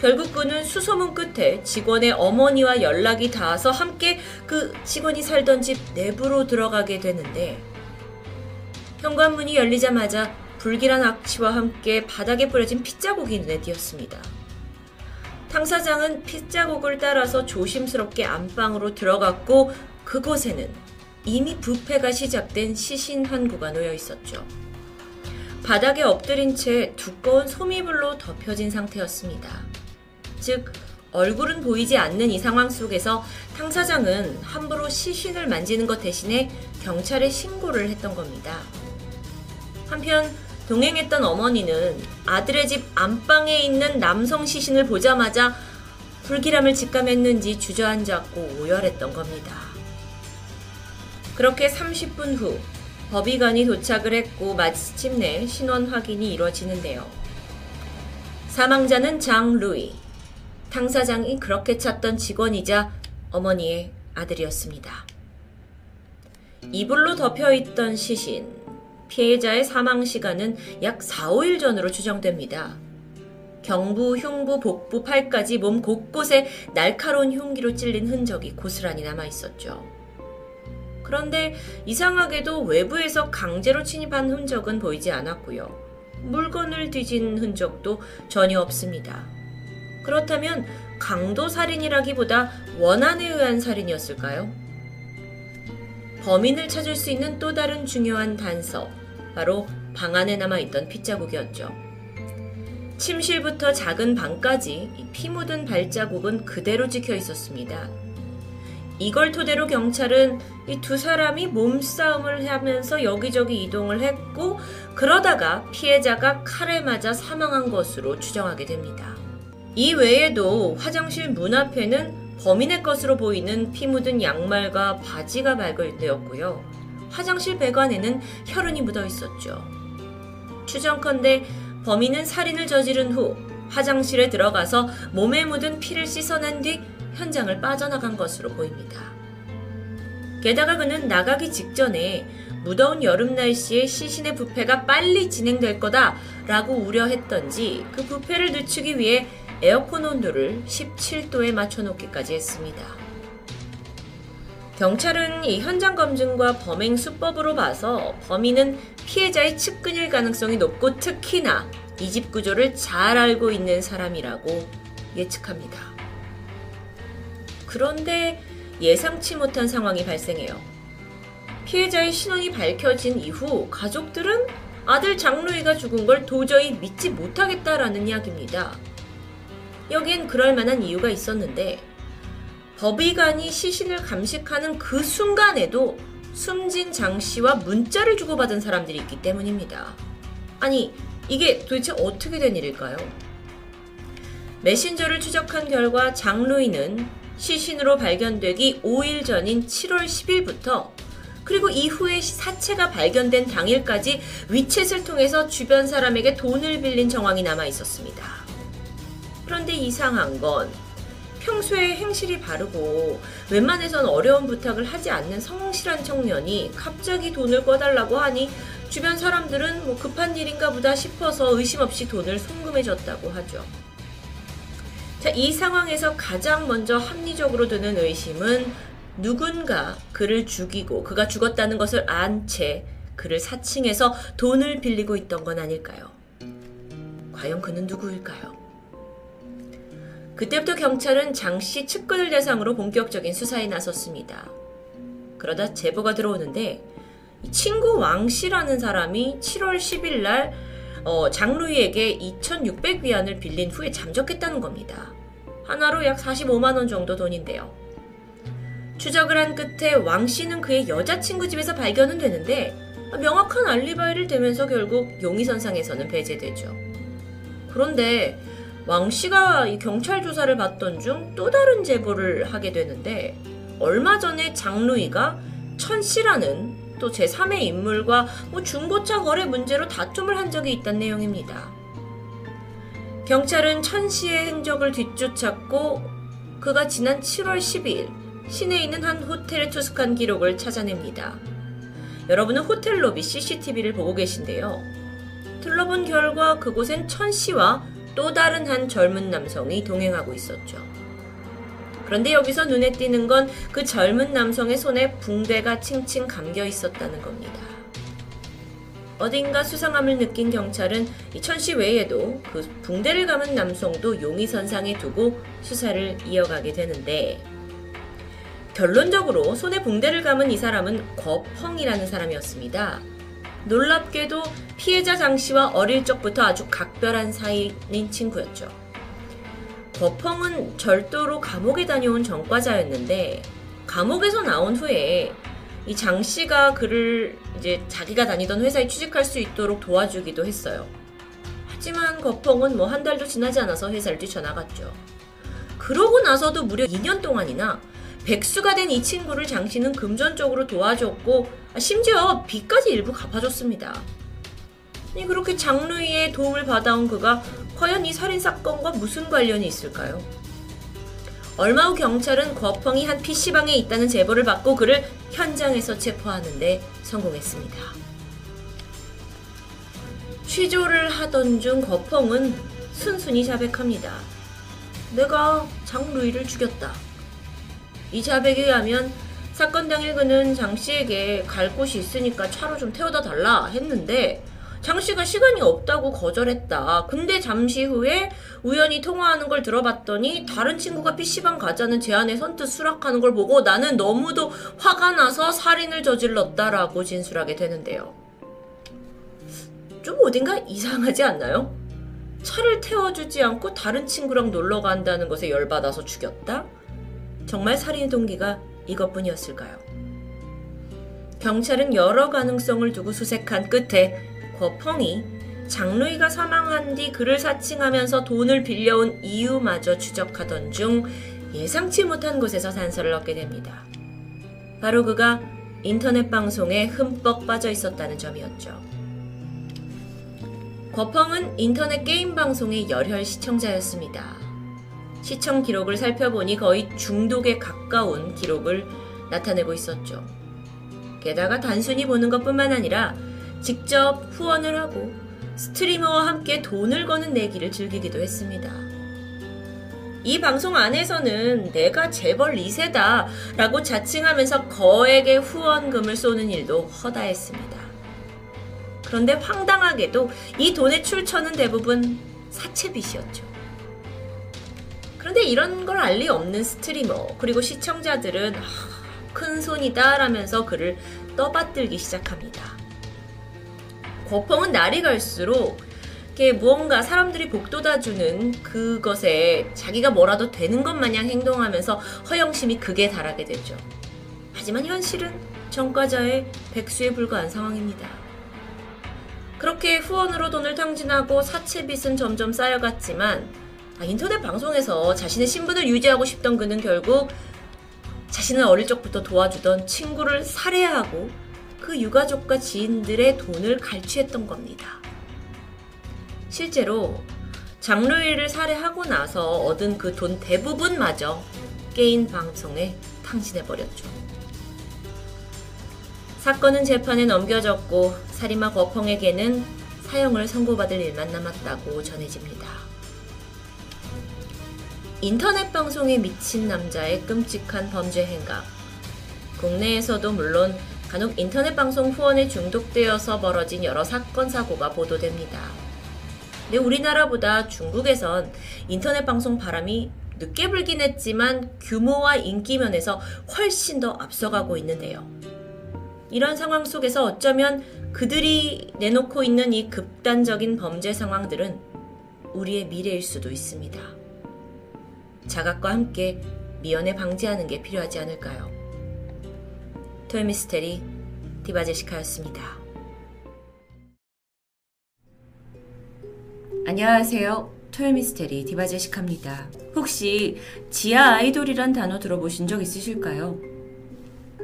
결국 그는 수소문 끝에 직원의 어머니와 연락이 닿아서 함께 그 직원이 살던 집 내부로 들어가게 되는데 현관문이 열리자마자 불길한 악취와 함께 바닥에 뿌려진 핏자국이 눈에 띄었습니다. 탕사장은 핏자국을 따라서 조심스럽게 안방으로 들어갔고 그곳에는 이미 부패가 시작된 시신 한 구가 놓여 있었죠. 바닥에 엎드린 채 두꺼운 소미불로 덮여진 상태였습니다. 즉, 얼굴은 보이지 않는 이 상황 속에서 탕 사장은 함부로 시신을 만지는 것 대신에 경찰에 신고를 했던 겁니다. 한편 동행했던 어머니는 아들의 집 안방에 있는 남성 시신을 보자마자 불길함을 직감했는지 주저앉았고 오열했던 겁니다. 그렇게 30분 후 법의관이 도착을 했고 마침내 신원 확인이 이루어지는데요. 사망자는 장 루이. 탕사장이 그렇게 찾던 직원이자 어머니의 아들이었습니다. 이불로 덮여 있던 시신. 피해자의 사망 시간은 약 4, 5일 전으로 추정됩니다. 경부, 흉부, 복부, 팔까지 몸 곳곳에 날카로운 흉기로 찔린 흔적이 고스란히 남아 있었죠. 그런데 이상하게도 외부에서 강제로 침입한 흔적은 보이지 않았고요. 물건을 뒤진 흔적도 전혀 없습니다. 그렇다면 강도 살인이라기보다 원한에 의한 살인이었을까요? 범인을 찾을 수 있는 또 다른 중요한 단서, 바로 방 안에 남아있던 핏자국이었죠. 침실부터 작은 방까지 이피 묻은 발자국은 그대로 찍혀 있었습니다. 이걸 토대로 경찰은 이 두 사람이 몸싸움을 하면서 여기저기 이동을 했고, 그러다가 피해자가 칼에 맞아 사망한 것으로 추정하게 됩니다. 이 외에도 화장실 문 앞에는 범인의 것으로 보이는 피 묻은 양말과 바지가 발견되었고요. 화장실 배관에는 혈흔이 묻어 있었죠. 추정컨대 범인은 살인을 저지른 후 화장실에 들어가서 몸에 묻은 피를 씻어낸 뒤 현장을 빠져나간 것으로 보입니다. 게다가 그는 나가기 직전에 무더운 여름 날씨에 시신의 부패가 빨리 진행될 거다라고 우려했던지 그 부패를 늦추기 위해 에어컨 온도를 17도에 맞춰 놓기까지 했습니다. 경찰은 이 현장 검증과 범행 수법으로 봐서 범인은 피해자의 측근일 가능성이 높고 특히나 이 집 구조를 잘 알고 있는 사람이라고 예측합니다. 그런데 예상치 못한 상황이 발생해요. 피해자의 신원이 밝혀진 이후 가족들은 아들 장루이가 죽은 걸 도저히 믿지 못하겠다라는 이야기입니다. 여기엔 그럴 만한 이유가 있었는데 법의관이 시신을 감식하는 그 순간에도 숨진 장 씨와 문자를 주고받은 사람들이 있기 때문입니다. 아니, 이게 도대체 어떻게 된 일일까요? 메신저를 추적한 결과 장루이는 시신으로 발견되기 5일 전인 7월 10일부터 그리고 이후에 사체가 발견된 당일까지 위챗을 통해서 주변 사람에게 돈을 빌린 정황이 남아 있었습니다. 그런데 이상한 건 평소에 행실이 바르고 웬만해선 어려운 부탁을 하지 않는 성실한 청년이 갑자기 돈을 꿔달라고 하니 주변 사람들은 뭐 급한 일인가 보다 싶어서 의심 없이 돈을 송금해 줬다고 하죠. 자, 이 상황에서 가장 먼저 합리적으로 드는 의심은 누군가 그를 죽이고 그가 죽었다는 것을 안 채 그를 사칭해서 돈을 빌리고 있던 건 아닐까요? 과연 그는 누구일까요? 그때부터 경찰은 장 씨 측근을 대상으로 본격적인 수사에 나섰습니다. 그러다 제보가 들어오는데 친구 왕 씨라는 사람이 7월 10일 날 어, 장루이에게 2,600위안을 빌린 후에 잠적했다는 겁니다. 하나로 약 45만 원 정도 돈인데요. 추적을 한 끝에 왕 씨는 그의 여자친구 집에서 발견은 되는데 명확한 알리바이를 대면서 결국 용의선상에서는 배제되죠. 그런데 왕 씨가 이 경찰 조사를 받던 중 또 다른 제보를 하게 되는데 얼마 전에 장루이가 천 씨라는 또 제3의 인물과 뭐 중고차 거래 문제로 다툼을 한 적이 있다는 내용입니다. 경찰은 천 씨의 행적을 뒤쫓았고 그가 지난 7월 10일 시내에 있는 한 호텔에 투숙한 기록을 찾아냅니다. 여러분은 호텔 로비 CCTV를 보고 계신데요. 둘러본 결과 그곳엔 천 씨와 또 다른 한 젊은 남성이 동행하고 있었죠. 그런데 여기서 눈에 띄는 건 그 젊은 남성의 손에 붕대가 칭칭 감겨 있었다는 겁니다. 어딘가 수상함을 느낀 경찰은 이천씨 외에도 그 붕대를 감은 남성도 용의선상에 두고 수사를 이어가게 되는데 결론적으로 손에 붕대를 감은 이 사람은 거펑이라는 사람이었습니다. 놀랍게도 피해자 장 씨와 어릴 적부터 아주 각별한 사이인 친구였죠. 거펑은 절도로 감옥에 다녀온 전과자였는데 감옥에서 나온 후에 이 장 씨가 그를 이제 자기가 다니던 회사에 취직할 수 있도록 도와주기도 했어요. 하지만 거펑은 뭐 한 달도 지나지 않아서 회사를 뛰쳐나갔죠. 그러고 나서도 무려 2년 동안이나 백수가 된 이 친구를 장 씨는 금전적으로 도와줬고 심지어 빚까지 일부 갚아줬습니다. 그렇게 장루이의 도움을 받아온 그가 과연 이 살인 사건과 무슨 관련이 있을까요? 얼마 후 경찰은 거펑이 한 PC방에 있다는 제보를 받고 그를 현장에서 체포하는데 성공했습니다. 취조를 하던 중 거펑은 순순히 자백합니다. 내가 장루이를 죽였다. 이 자백에 의하면 사건 당일 그는 장 씨에게 갈 곳이 있으니까 차로 좀 태워다 달라 했는데 장 씨가 시간이 없다고 거절했다. 근데 잠시 후에 우연히 통화하는 걸 들어봤더니 다른 친구가 PC방 가자는 제안에 선뜻 수락하는 걸 보고 나는 너무도 화가 나서 살인을 저질렀다라고 진술하게 되는데요. 좀 어딘가 이상하지 않나요? 차를 태워주지 않고 다른 친구랑 놀러 간다는 것에 열받아서 죽였다? 정말 살인 동기가 이것뿐이었을까요? 경찰은 여러 가능성을 두고 수색한 끝에 거펑이 장루이가 사망한 뒤 그를 사칭하면서 돈을 빌려온 이유마저 추적하던 중 예상치 못한 곳에서 단서를 얻게 됩니다. 바로 그가 인터넷 방송에 흠뻑 빠져 있었다는 점이었죠. 거펑은 인터넷 게임 방송의 열혈 시청자였습니다. 시청 기록을 살펴보니 거의 중독에 가까운 기록을 나타내고 있었죠. 게다가 단순히 보는 것 뿐만 아니라 직접 후원을 하고 스트리머와 함께 돈을 거는 내기를 즐기기도 했습니다. 이 방송 안에서는 내가 재벌 2세다 라고 자칭하면서 거액의 후원금을 쏘는 일도 허다했습니다. 그런데 황당하게도 이 돈의 출처는 대부분 사채빚이었죠. 그런데 이런 걸 알리 없는 스트리머 그리고 시청자들은 아, 큰 손이다 라면서 그를 떠받들기 시작합니다. 거펑은 날이 갈수록 이렇게 무언가 사람들이 복돋아주는 그것에 자기가 뭐라도 되는 것 마냥 행동하면서 허영심이 극에 달하게 되죠. 하지만 현실은 전과자의 백수에 불과한 상황입니다. 그렇게 후원으로 돈을 탕진하고 사채빚은 점점 쌓여갔지만 아, 인터넷 방송에서 자신의 신분을 유지하고 싶던 그는 결국 자신은 어릴 적부터 도와주던 친구를 살해하고 그 유가족과 지인들의 돈을 갈취했던 겁니다. 실제로 장르이를 살해하고 나서 얻은 그 돈 대부분마저 게임 방송에 탕진해버렸죠. 사건은 재판에 넘겨졌고 살인마 거펑에게는 사형을 선고받을 일만 남았다고 전해집니다. 인터넷 방송에 미친 남자의 끔찍한 범죄 행각. 국내에서도 물론 간혹 인터넷 방송 후원에 중독되어서 벌어진 여러 사건 사고가 보도됩니다. 근데 우리나라보다 중국에선 인터넷 방송 바람이 늦게 불긴 했지만 규모와 인기 면에서 훨씬 더 앞서가고 있는데요. 이런 상황 속에서 어쩌면 그들이 내놓고 있는 이 극단적인 범죄 상황들은 우리의 미래일 수도 있습니다. 자각과 함께 미연에 방지하는 게 필요하지 않을까요? 토요미스테리 디바제시카였습니다. 안녕하세요. 토요미스테리 디바제시카입니다. 혹시 지하 아이돌이란 단어 들어보신 적 있으실까요?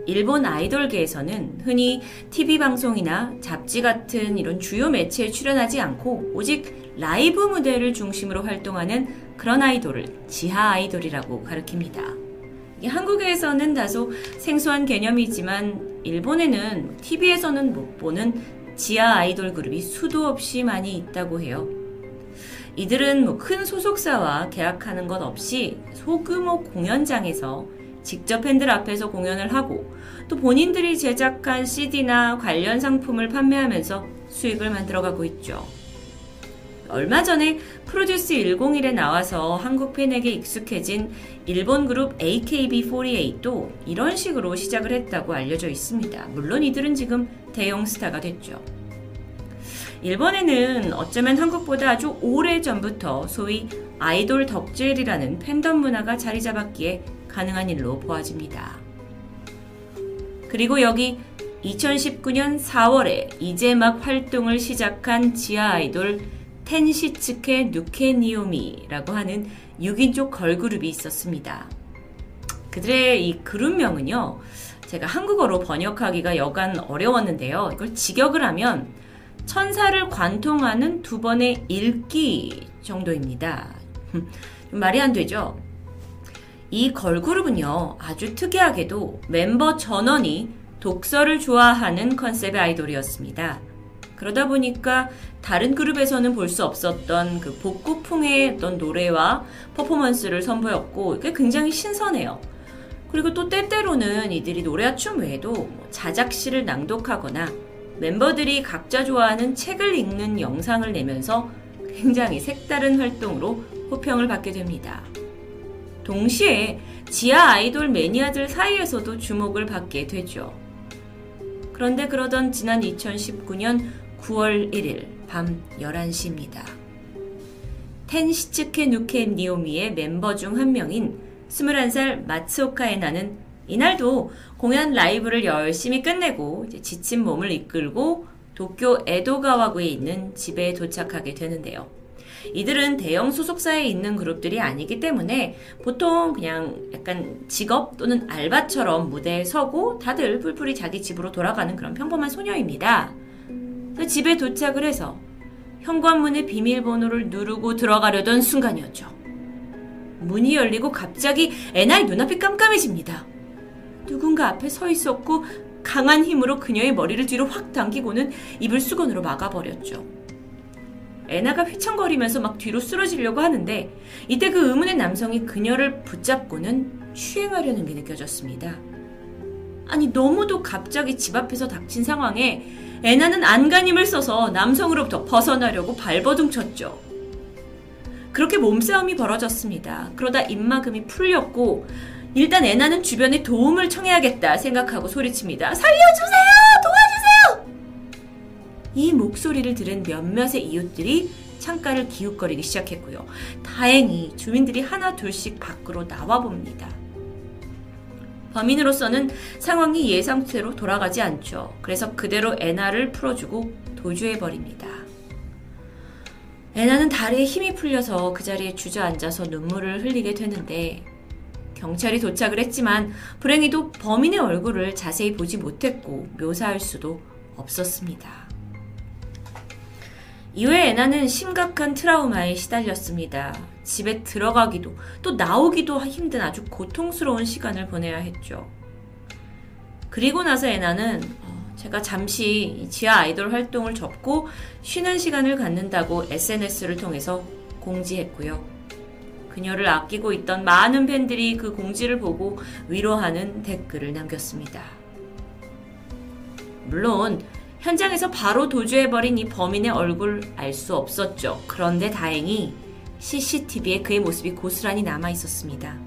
일본 아이돌계에서는 흔히 TV 방송이나 잡지 같은 이런 주요 매체에 출연하지 않고 오직 라이브 무대를 중심으로 활동하는 그런 아이돌을 지하 아이돌이라고 가리킵니다. 한국에서는 다소 생소한 개념이지만 일본에는 TV에서는 못 보는 지하 아이돌 그룹이 수도 없이 많이 있다고 해요. 이들은 뭐 큰 소속사와 계약하는 것 없이 소규모 공연장에서 직접 팬들 앞에서 공연을 하고 또 본인들이 제작한 CD나 관련 상품을 판매하면서 수익을 만들어가고 있죠. 얼마 전에 프로듀스 101에 나와서 한국 팬에게 익숙해진 일본 그룹 AKB48도 이런 식으로 시작을 했다고 알려져 있습니다. 물론 이들은 지금 대형 스타가 됐죠. 일본에는 어쩌면 한국보다 아주 오래 전부터 소위 아이돌 덕질이라는 팬덤 문화가 자리 잡았기에 가능한 일로 보아집니다. 그리고 여기 2019년 4월에 이제 막 활동을 시작한 지하 아이돌 텐시츠케 누케니오미라고 하는 6인조 걸그룹이 있었습니다. 그들의 이 그룹명은요, 제가 한국어로 번역하기가 여간 어려웠는데요. 이걸 직역을 하면 천사를 관통하는 두 번의 읽기 정도입니다. 말이 안 되죠? 이 걸그룹은요, 아주 특이하게도 멤버 전원이 독서를 좋아하는 컨셉의 아이돌이었습니다. 그러다 보니까 다른 그룹에서는 볼 수 없었던 그 복고풍의 어떤 노래와 퍼포먼스를 선보였고, 이게 굉장히 신선해요. 그리고 또 때때로는 이들이 노래와 춤 외에도 뭐 자작시를 낭독하거나 멤버들이 각자 좋아하는 책을 읽는 영상을 내면서 굉장히 색다른 활동으로 호평을 받게 됩니다. 동시에 지하 아이돌 매니아들 사이에서도 주목을 받게 되죠. 그런데 그러던 지난 2019년 9월 1일 밤 11시입니다. 텐시츠케 누케 니오미의 멤버 중 한 명인 21살 마츠오카 에나는 이날도 공연 라이브를 열심히 끝내고 지친 몸을 이끌고 도쿄 에도가와구에 있는 집에 도착하게 되는데요. 이들은 대형 소속사에 있는 그룹들이 아니기 때문에 보통 그냥 약간 직업 또는 알바처럼 무대에 서고 다들 풀풀이 자기 집으로 돌아가는 그런 평범한 소녀입니다. 그 집에 도착을 해서 현관문의 비밀번호를 누르고 들어가려던 순간이었죠. 문이 열리고 갑자기 애나의 눈앞이 깜깜해집니다. 누군가 앞에 서 있었고 강한 힘으로 그녀의 머리를 뒤로 확 당기고는 입을 수건으로 막아버렸죠. 애나가 휘청거리면서 막 뒤로 쓰러지려고 하는데 이때 그 의문의 남성이 그녀를 붙잡고는 추행하려는 게 느껴졌습니다. 아니 너무도 갑자기 집 앞에서 닥친 상황에 애나는 안간힘을 써서 남성으로부터 벗어나려고 발버둥 쳤죠. 그렇게 몸싸움이 벌어졌습니다. 그러다 입막음이 풀렸고 일단 애나는 주변에 도움을 청해야겠다 생각하고 소리칩니다. 살려주세요! 도와주세요! 이 목소리를 들은 몇몇의 이웃들이 창가를 기웃거리기 시작했고요. 다행히 주민들이 하나 둘씩 밖으로 나와 봅니다. 범인으로서는 상황이 예상대로 돌아가지 않죠. 그래서 그대로 애나를 풀어주고 도주해버립니다. 애나는 다리에 힘이 풀려서 그 자리에 주저앉아서 눈물을 흘리게 되는데 경찰이 도착을 했지만 불행히도 범인의 얼굴을 자세히 보지 못했고 묘사할 수도 없었습니다. 이후에 애나는 심각한 트라우마에 시달렸습니다. 집에 들어가기도 또 나오기도 힘든 아주 고통스러운 시간을 보내야 했죠. 그리고 나서 애나는 어, 제가 잠시 지하 아이돌 활동을 접고 쉬는 시간을 갖는다고 SNS를 통해서 공지했고요. 그녀를 아끼고 있던 많은 팬들이 그 공지를 보고 위로하는 댓글을 남겼습니다. 물론 현장에서 바로 도주해버린 이 범인의 얼굴 알 수 없었죠. 그런데 다행히 CCTV에 그의 모습이 고스란히 남아 있었습니다.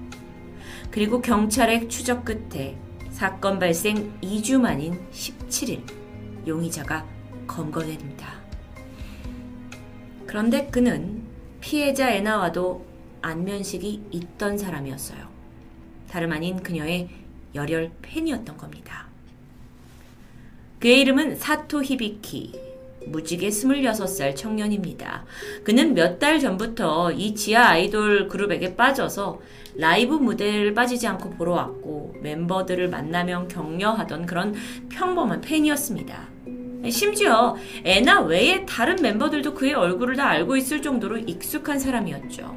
그리고 경찰의 추적 끝에 사건 발생 2주 만인 17일 용의자가 검거됩니다. 그런데 그는 피해자 애나와도 안면식이 있던 사람이었어요. 다름 아닌 그녀의 열혈 팬이었던 겁니다. 그의 이름은 사토 히비키. 무직의 26살 청년입니다. 그는 몇 달 전부터 이 지하 아이돌 그룹에게 빠져서 라이브 무대를 빠지지 않고 보러 왔고 멤버들을 만나면 격려하던 그런 평범한 팬이었습니다. 심지어 애나 외에 다른 멤버들도 그의 얼굴을 다 알고 있을 정도로 익숙한 사람이었죠.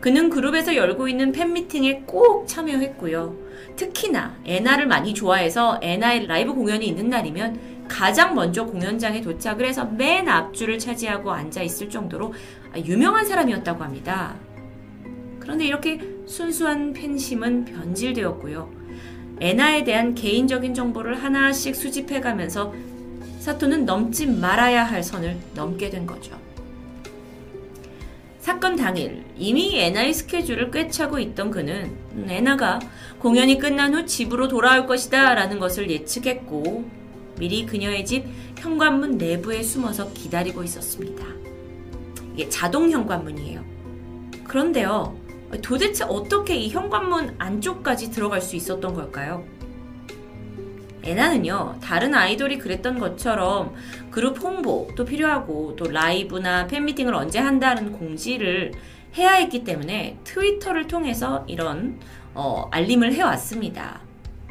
그는 그룹에서 열고 있는 팬미팅에 꼭 참여했고요. 특히나 애나를 많이 좋아해서 애나의 라이브 공연이 있는 날이면 가장 먼저 공연장에 도착을 해서 맨 앞줄을 차지하고 앉아 있을 정도로 유명한 사람이었다고 합니다. 그런데 이렇게 순수한 팬심은 변질되었고요. 애나에 대한 개인적인 정보를 하나씩 수집해 가면서 사토는 넘지 말아야 할 선을 넘게 된 거죠. 사건 당일 이미 애나의 스케줄을 꿰차고 있던 그는 애나가 공연이 끝난 후 집으로 돌아올 것이다 라는 것을 예측했고 미리 그녀의 집 현관문 내부에 숨어서 기다리고 있었습니다. 이게 자동 현관문이에요. 그런데요, 도대체 어떻게 이 현관문 안쪽까지 들어갈 수 있었던 걸까요? 에나는요, 다른 아이돌이 그랬던 것처럼 그룹 홍보도 필요하고 또 라이브나 팬미팅을 언제 한다는 공지를 해야 했기 때문에 트위터를 통해서 이런 어, 알림을 해왔습니다.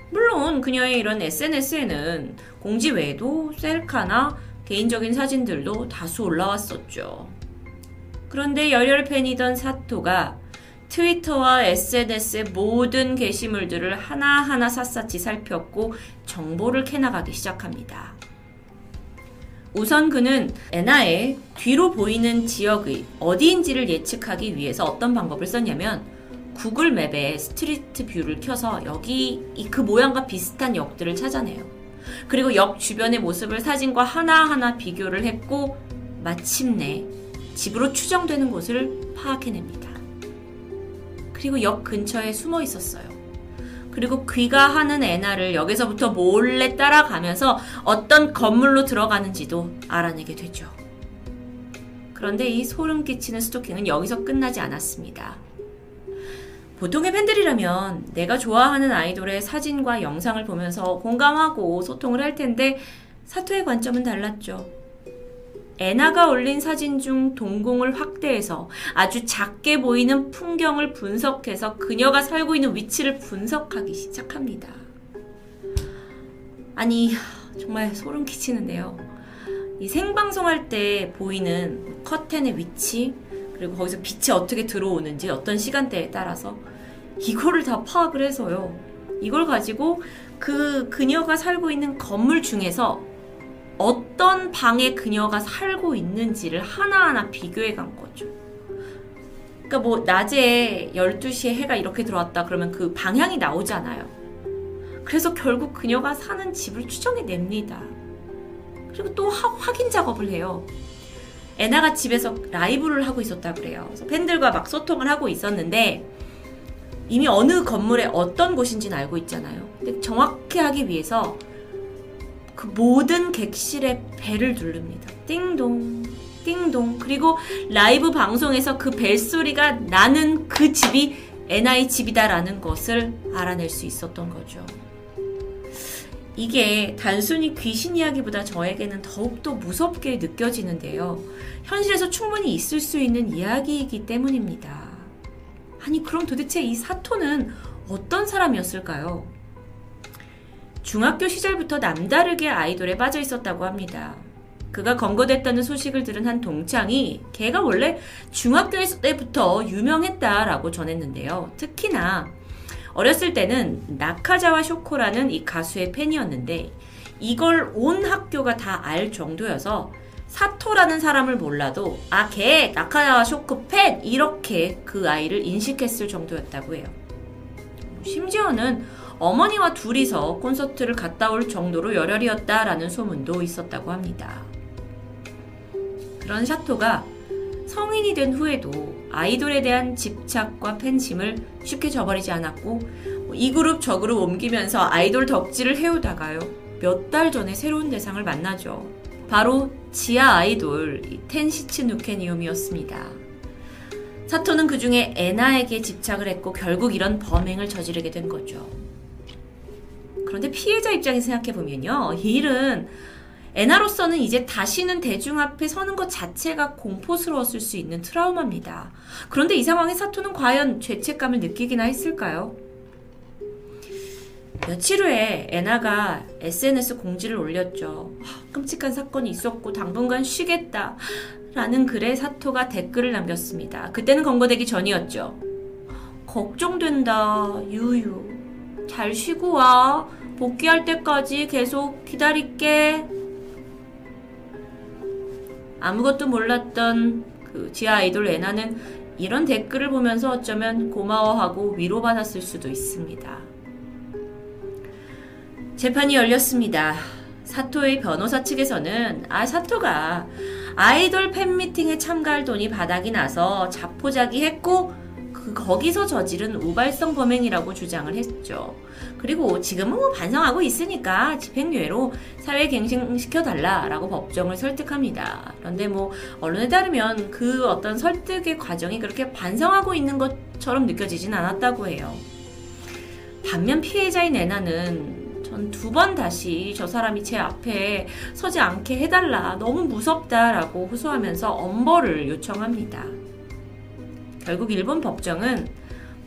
물론 그녀의 이런 SNS에는 공지 외에도 셀카나 개인적인 사진들도 다수 올라왔었죠. 그런데 열혈 팬이던 사토가 트위터와 SNS의 모든 게시물들을 하나하나 샅샅이 살폈고 정보를 캐나가기 시작합니다. 우선 그는 에나의 뒤로 보이는 지역의 어디인지를 예측하기 위해서 어떤 방법을 썼냐면 구글 맵에 스트리트 뷰를 켜서 여기 이 그 모양과 비슷한 역들을 찾아내요. 그리고 역 주변의 모습을 사진과 하나하나 비교를 했고 마침내 집으로 추정되는 곳을 파악해냅니다. 그리고 역 근처에 숨어 있었어요. 그리고 귀가하는 애나를 역에서부터 몰래 따라가면서 어떤 건물로 들어가는지도 알아내게 되죠. 그런데 이 소름 끼치는 스토킹은 여기서 끝나지 않았습니다. 보통의 팬들이라면 내가 좋아하는 아이돌의 사진과 영상을 보면서 공감하고 소통을 할 텐데 사토의 관점은 달랐죠. 애나가 올린 사진 중 동공을 확대해서 아주 작게 보이는 풍경을 분석해서 그녀가 살고 있는 위치를 분석하기 시작합니다. 아니, 정말 소름 끼치는데요. 이 생방송할 때 보이는 커튼의 위치, 그리고 거기서 빛이 어떻게 들어오는지 어떤 시간대에 따라서 이거를 다 파악을 해서요. 이걸 가지고 그 그녀가 살고 있는 건물 중에서 어떤 방에 그녀가 살고 있는지를 하나하나 비교해 간 거죠. 그러니까 뭐 낮에 12시에 해가 이렇게 들어왔다 그러면 그 방향이 나오잖아요. 그래서 결국 그녀가 사는 집을 추정해 냅니다. 그리고 또 하- 확인 작업을 해요. 애나가 집에서 라이브를 하고 있었다 그래요. 그래서 팬들과 막 소통을 하고 있었는데 이미 어느 건물에 어떤 곳인지는 알고 있잖아요. 근데 정확히 하기 위해서 그 모든 객실의 벨을 누릅니다. 띵동, 띵동. 그리고 라이브 방송에서 그 벨소리가 나는 그 집이 NI 집이다라는 것을 알아낼 수 있었던 거죠. 이게 단순히 귀신 이야기보다 저에게는 더욱더 무섭게 느껴지는데요. 현실에서 충분히 있을 수 있는 이야기이기 때문입니다. 아니, 그럼 도대체 이 사토는 어떤 사람이었을까요? 중학교 시절부터 남다르게 아이돌에 빠져 있었다고 합니다. 그가 검거됐다는 소식을 들은 한 동창이 걔가 원래 중학교 때부터 유명했다라고 전했는데요. 특히나 어렸을 때는 나카자와 쇼코라는 이 가수의 팬이었는데 이걸 온 학교가 다 알 정도여서 사토라는 사람을 몰라도 아 걔 나카자와 쇼코 팬 이렇게 그 아이를 인식했을 정도였다고 해요. 심지어는 어머니와 둘이서 콘서트를 갔다 올 정도로 열혈이었다라는 소문도 있었다고 합니다. 그런 샤토가 성인이 된 후에도 아이돌에 대한 집착과 팬심을 쉽게 저버리지 않았고 이 그룹 저 그룹 옮기면서 아이돌 덕질을 해오다가요 몇 달 전에 새로운 대상을 만나죠. 바로 지하 아이돌 텐시츠 누케니움이었습니다. 사토는 그 중에 애나에게 집착을 했고 결국 이런 범행을 저지르게 된 거죠. 그런데 피해자 입장에서 생각해보면요. 이 일은 애나로서는 이제 다시는 대중 앞에 서는 것 자체가 공포스러웠을 수 있는 트라우마입니다. 그런데 이 상황에 사토는 과연 죄책감을 느끼기나 했을까요? 며칠 후에 애나가 SNS 공지를 올렸죠. 하, 끔찍한 사건이 있었고 당분간 쉬겠다. 라는 글에 사토가 댓글을 남겼습니다. 그때는 검거되기 전이었죠. 걱정된다, 유유. 잘 쉬고 와. 복귀할 때까지 계속 기다릴게. 아무것도 몰랐던 그 지하 아이돌 애나는 이런 댓글을 보면서 어쩌면 고마워하고 위로받았을 수도 있습니다. 재판이 열렸습니다. 사토의 변호사 측에서는 아 사토가 아이돌 팬미팅에 참가할 돈이 바닥이 나서 자포자기 했고 그 거기서 저지른 우발성 범행이라고 주장을 했죠. 그리고 지금은 뭐 반성하고 있으니까 집행유예로 사회 갱신시켜 달라라고 법정을 설득합니다. 그런데 뭐 언론에 따르면 그 어떤 설득의 과정이 그렇게 반성하고 있는 것처럼 느껴지진 않았다고 해요. 반면 피해자인 애나는 전두번 다시 저 사람이 제 앞에 서지 않게 해달라 너무 무섭다라고 호소하면서 엄벌을 요청합니다. 결국 일본 법정은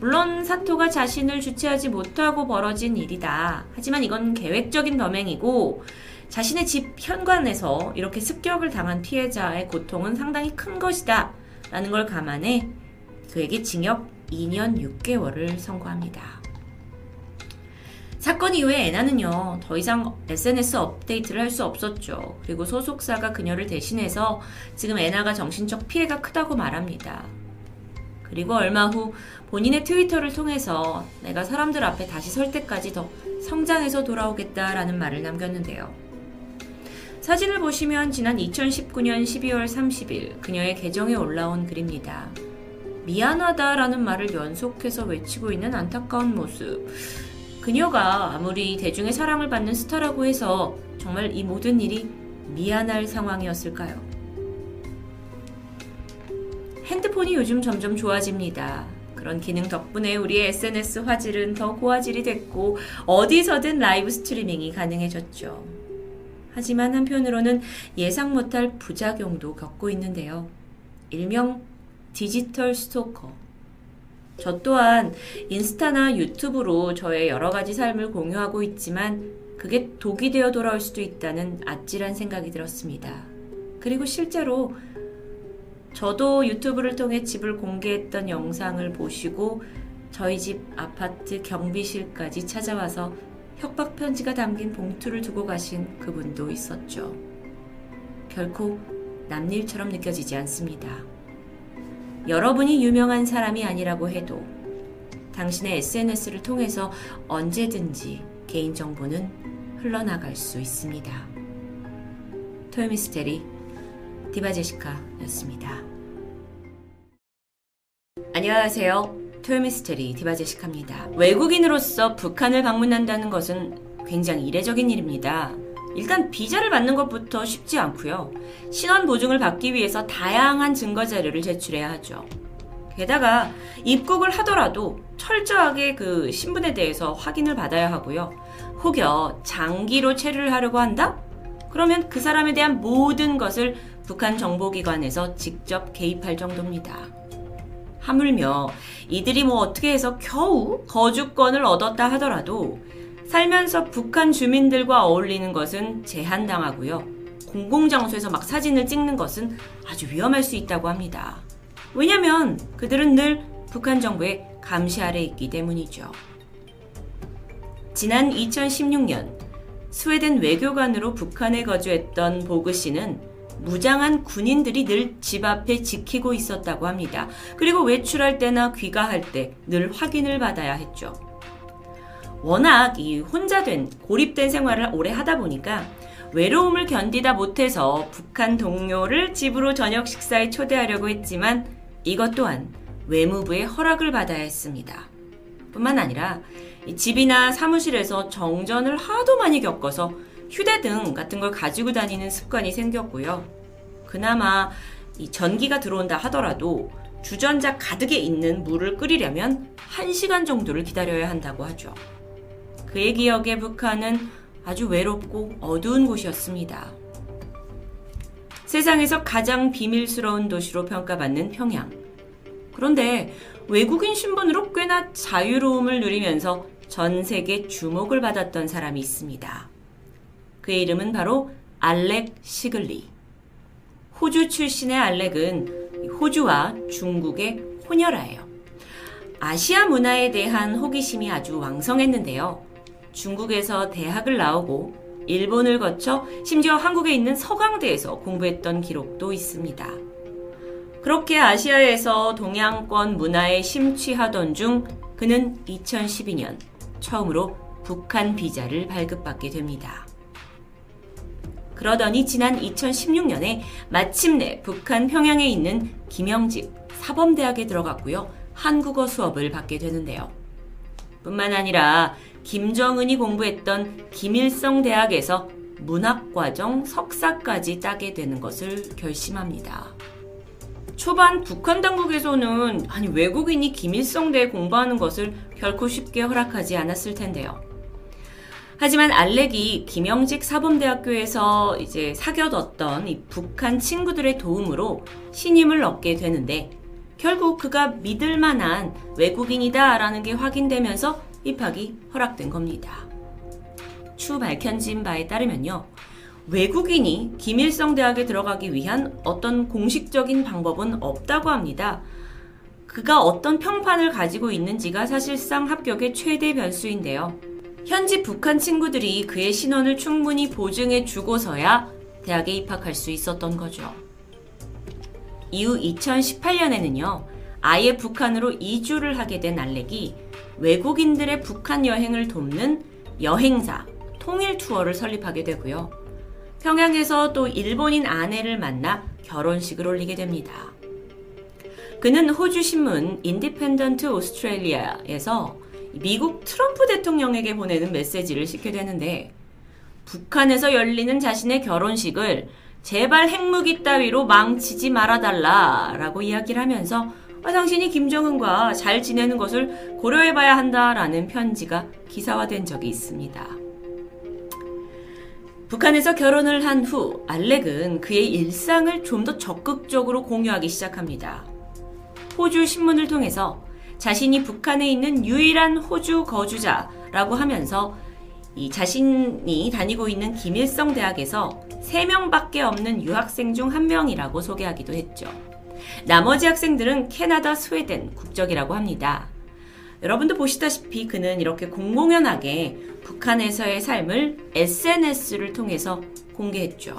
물론 사토가 자신을 주체하지 못하고 벌어진 일이다. 하지만 이건 계획적인 범행이고 자신의 집 현관에서 이렇게 습격을 당한 피해자의 고통은 상당히 큰 것이다. 라는 걸 감안해 그에게 징역 2년 6개월을 선고합니다. 사건 이후에 애나는요, 더 이상 SNS 업데이트를 할 수 없었죠. 그리고 소속사가 그녀를 대신해서 지금 애나가 정신적 피해가 크다고 말합니다. 그리고 얼마 후 본인의 트위터를 통해서 내가 사람들 앞에 다시 설 때까지 더 성장해서 돌아오겠다라는 말을 남겼는데요. 사진을 보시면 지난 2019년 12월 30일 그녀의 계정에 올라온 글입니다. 미안하다라는 말을 연속해서 외치고 있는 안타까운 모습. 그녀가 아무리 대중의 사랑을 받는 스타라고 해서 정말 이 모든 일이 미안할 상황이었을까요? 핸드폰이 요즘 점점 좋아집니다. 그런 기능 덕분에 우리의 SNS 화질은 더 고화질이 됐고 어디서든 라이브 스트리밍이 가능해졌죠. 하지만 한편으로는 예상 못할 부작용도 겪고 있는데요. 일명 디지털 스토커. 저 또한 인스타나 유튜브로 저의 여러 가지 삶을 공유하고 있지만 그게 독이 되어 돌아올 수도 있다는 아찔한 생각이 들었습니다. 그리고 실제로 저도 유튜브를 통해 집을 공개했던 영상을 보시고 저희 집 아파트 경비실까지 찾아와서 협박 편지가 담긴 봉투를 두고 가신 그분도 있었죠. 결코 남일처럼 느껴지지 않습니다. 여러분이 유명한 사람이 아니라고 해도 당신의 SNS를 통해서 언제든지 개인정보는 흘러나갈 수 있습니다. 토요미스테리 디바제시카였습니다. 안녕하세요. 토요미스테리 디바제시카입니다. 외국인으로서 북한을 방문한다는 것은 굉장히 이례적인 일입니다. 일단 비자를 받는 것부터 쉽지 않고요. 신원 보증을 받기 위해서 다양한 증거 자료를 제출해야 하죠. 게다가 입국을 하더라도 철저하게 그 신분에 대해서 확인을 받아야 하고요. 혹여 장기로 체류를 하려고 한다? 그러면 그 사람에 대한 모든 것을 북한 정보기관에서 직접 개입할 정도입니다. 하물며 이들이 뭐 어떻게 해서 겨우 거주권을 얻었다 하더라도 살면서 북한 주민들과 어울리는 것은 제한당하고요. 공공장소에서 막 사진을 찍는 것은 아주 위험할 수 있다고 합니다. 왜냐면 그들은 늘 북한 정부의 감시 아래 있기 때문이죠. 지난 2016년 스웨덴 외교관으로 북한에 거주했던 보그 씨는 무장한 군인들이 늘 집 앞에 지키고 있었다고 합니다. 그리고 외출할 때나 귀가할 때 늘 확인을 받아야 했죠. 워낙 이 혼자 된 고립된 생활을 오래 하다 보니까 외로움을 견디다 못해서 북한 동료를 집으로 저녁 식사에 초대하려고 했지만 이것 또한 외무부의 허락을 받아야 했습니다. 뿐만 아니라 집이나 사무실에서 정전을 하도 많이 겪어서 휴대등 같은 걸 가지고 다니는 습관이 생겼고요. 그나마 이 전기가 들어온다 하더라도 주전자 가득에 있는 물을 끓이려면 1시간 정도를 기다려야 한다고 하죠. 그의 기억에 북한은 아주 외롭고 어두운 곳이었습니다. 세상에서 가장 비밀스러운 도시로 평가받는 평양. 그런데 외국인 신분으로 꽤나 자유로움을 누리면서 전 세계 주목을 받았던 사람이 있습니다. 그의 이름은 바로 알렉 시글리. 호주 출신의 알렉은 호주와 중국의 혼혈아예요. 아시아 문화에 대한 호기심이 아주 왕성했는데요. 중국에서 대학을 나오고 일본을 거쳐 심지어 한국에 있는 서강대에서 공부했던 기록도 있습니다. 그렇게 아시아에서 동양권 문화에 심취하던 중 그는 2012년 처음으로 북한 비자를 발급받게 됩니다. 그러더니 지난 2016년에 마침내 북한 평양에 있는 김영직 사범대학에 들어갔고요. 한국어 수업을 받게 되는데요. 뿐만 아니라 김정은이 공부했던 김일성 대학에서 문학과정 석사까지 따게 되는 것을 결심합니다. 초반 북한 당국에서는 아니 외국인이 김일성대에 공부하는 것을 결코 쉽게 허락하지 않았을 텐데요. 하지만 알렉이 김영직 사범대학교에서 이제 사귀어뒀던 이 북한 친구들의 도움으로 신임을 얻게 되는데 결국 그가 믿을 만한 외국인이다라는 게 확인되면서 입학이 허락된 겁니다. 추 밝혀진 바에 따르면요. 외국인이 김일성 대학에 들어가기 위한 어떤 공식적인 방법은 없다고 합니다. 그가 어떤 평판을 가지고 있는지가 사실상 합격의 최대 변수인데요. 현지 북한 친구들이 그의 신원을 충분히 보증해 주고서야 대학에 입학할 수 있었던 거죠. 이후 2018년에는요, 아예 북한으로 이주를 하게 된 알렉이 외국인들의 북한 여행을 돕는 여행사 통일 투어를 설립하게 되고요. 평양에서 또 일본인 아내를 만나 결혼식을 올리게 됩니다. 그는 호주 신문 인디펜던트 오스트레일리아에서 미국 트럼프 대통령에게 보내는 메시지를 싣게 되는데 북한에서 열리는 자신의 결혼식을 제발 핵무기 따위로 망치지 말아달라 라고 이야기를 하면서 아, 당신이 김정은과 잘 지내는 것을 고려해봐야 한다라는 편지가 기사화된 적이 있습니다. 북한에서 결혼을 한 후 알렉은 그의 일상을 좀 더 적극적으로 공유하기 시작합니다. 호주 신문을 통해서 자신이 북한에 있는 유일한 호주 거주자라고 하면서 이 자신이 다니고 있는 김일성 대학에서 3명밖에 없는 유학생 중한 명이라고 소개하기도 했죠. 나머지 학생들은 캐나다, 스웨덴 국적이라고 합니다. 여러분도 보시다시피 그는 이렇게 공공연하게 북한에서의 삶을 SNS를 통해서 공개했죠.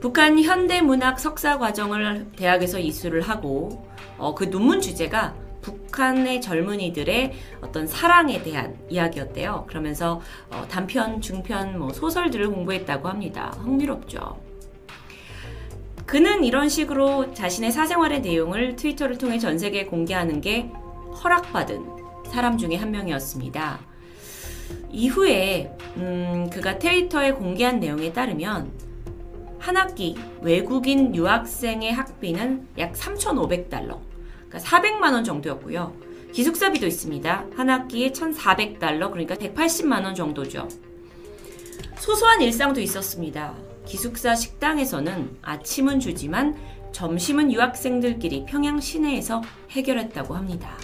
북한 현대문학 석사 과정을 대학에서 이수를 하고 어, 그 논문 주제가 북한의 젊은이들의 어떤 사랑에 대한 이야기였대요. 그러면서 어, 단편, 중편, 뭐 소설들을 공부했다고 합니다. 흥미롭죠. 그는 이런 식으로 자신의 사생활의 내용을 트위터를 통해 전 세계에 공개하는 게 허락받은 사람 중에 한 명이었습니다. 이후에 음, 그가 트위터에 공개한 내용에 따르면 한 학기 외국인 유학생의 학비는 약 3,500달러, 그러니까 400만 원 정도였고요. 기숙사비도 있습니다. 한 학기에 1,400달러, 그러니까 180만 원 정도죠. 소소한 일상도 있었습니다. 기숙사 식당에서는 아침은 주지만 점심은 유학생들끼리 평양 시내에서 해결했다고 합니다.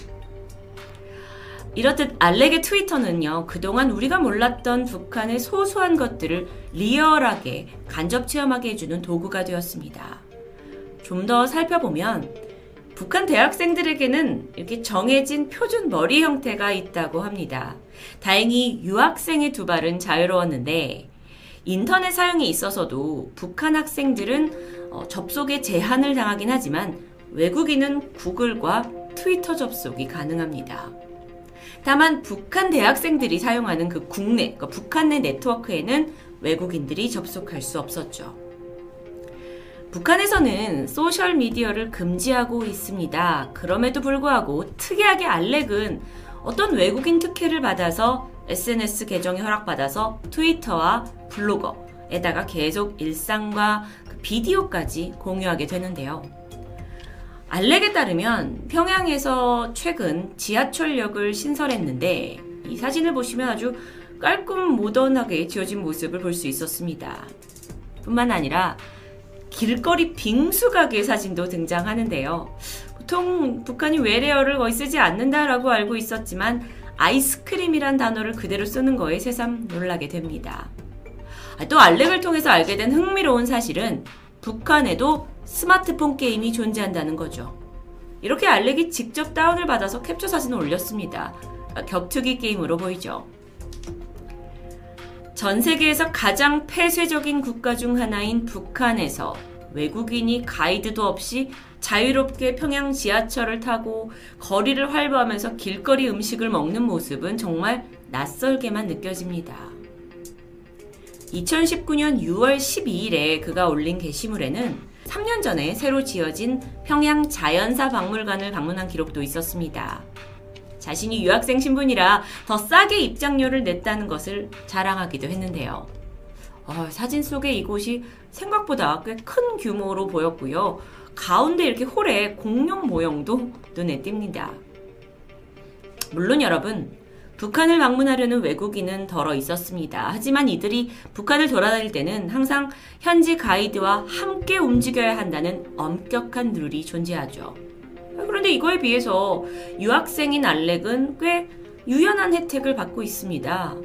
이렇듯 알렉의 트위터는요, 그동안 우리가 몰랐던 북한의 소소한 것들을 리얼하게 간접 체험하게 해주는 도구가 되었습니다. 좀 더 살펴보면, 북한 대학생들에게는 이렇게 정해진 표준 머리 형태가 있다고 합니다. 다행히 유학생의 두 발은 자유로웠는데, 인터넷 사용에 있어서도 북한 학생들은 어, 접속에 제한을 당하긴 하지만 외국인은 구글과 트위터 접속이 가능합니다. 다만 북한 대학생들이 사용하는 그 국내, 그러니까 북한 내 네트워크에는 외국인들이 접속할 수 없었죠. 북한에서는 소셜 미디어를 금지하고 있습니다. 그럼에도 불구하고 특이하게 알렉은 어떤 외국인 특혜를 받아서 SNS 계정이 허락받아서 트위터와 블로거에다가 계속 일상과 그 비디오까지 공유하게 되는데요. 알렉에 따르면 평양에서 최근 지하철역을 신설했는데 이 사진을 보시면 아주 깔끔 모던하게 지어진 모습을 볼 수 있었습니다. 뿐만 아니라 길거리 빙수 가게 사진도 등장하는데요. 보통 북한이 외래어를 거의 쓰지 않는다라고 알고 있었지만 아이스크림이란 단어를 그대로 쓰는 거에 새삼 놀라게 됩니다. 아, 또 알렉을 통해서 알게 된 흥미로운 사실은 북한에도 스마트폰 게임이 존재한다는 거죠. 이렇게 알렉이 직접 다운을 받아서 캡처 사진을 올렸습니다. 아, 격투기 게임으로 보이죠. 전 세계에서 가장 폐쇄적인 국가 중 하나인 북한에서 외국인이 가이드도 없이 자유롭게 평양 지하철을 타고 거리를 활보하면서 길거리 음식을 먹는 모습은 정말 낯설게만 느껴집니다. 2019년 6월 12일에 그가 올린 게시물에는 3년 전에 새로 지어진 평양 자연사 박물관을 방문한 기록도 있었습니다. 자신이 유학생 신분이라 더 싸게 입장료를 냈다는 것을 자랑하기도 했는데요. 어, 사진 속에 이곳이 생각보다 꽤 큰 규모로 보였고요. 가운데 이렇게 홀에 공룡 모형도 눈에 띕니다. 물론 여러분, 북한을 방문하려는 외국인은 덜어 있었습니다. 하지만 이들이 북한을 돌아다닐 때는 항상 현지 가이드와 함께 움직여야 한다는 엄격한 룰이 존재하죠. 그런데 이거에 비해서 유학생인 알렉은 꽤 유연한 혜택을 받고 있습니다.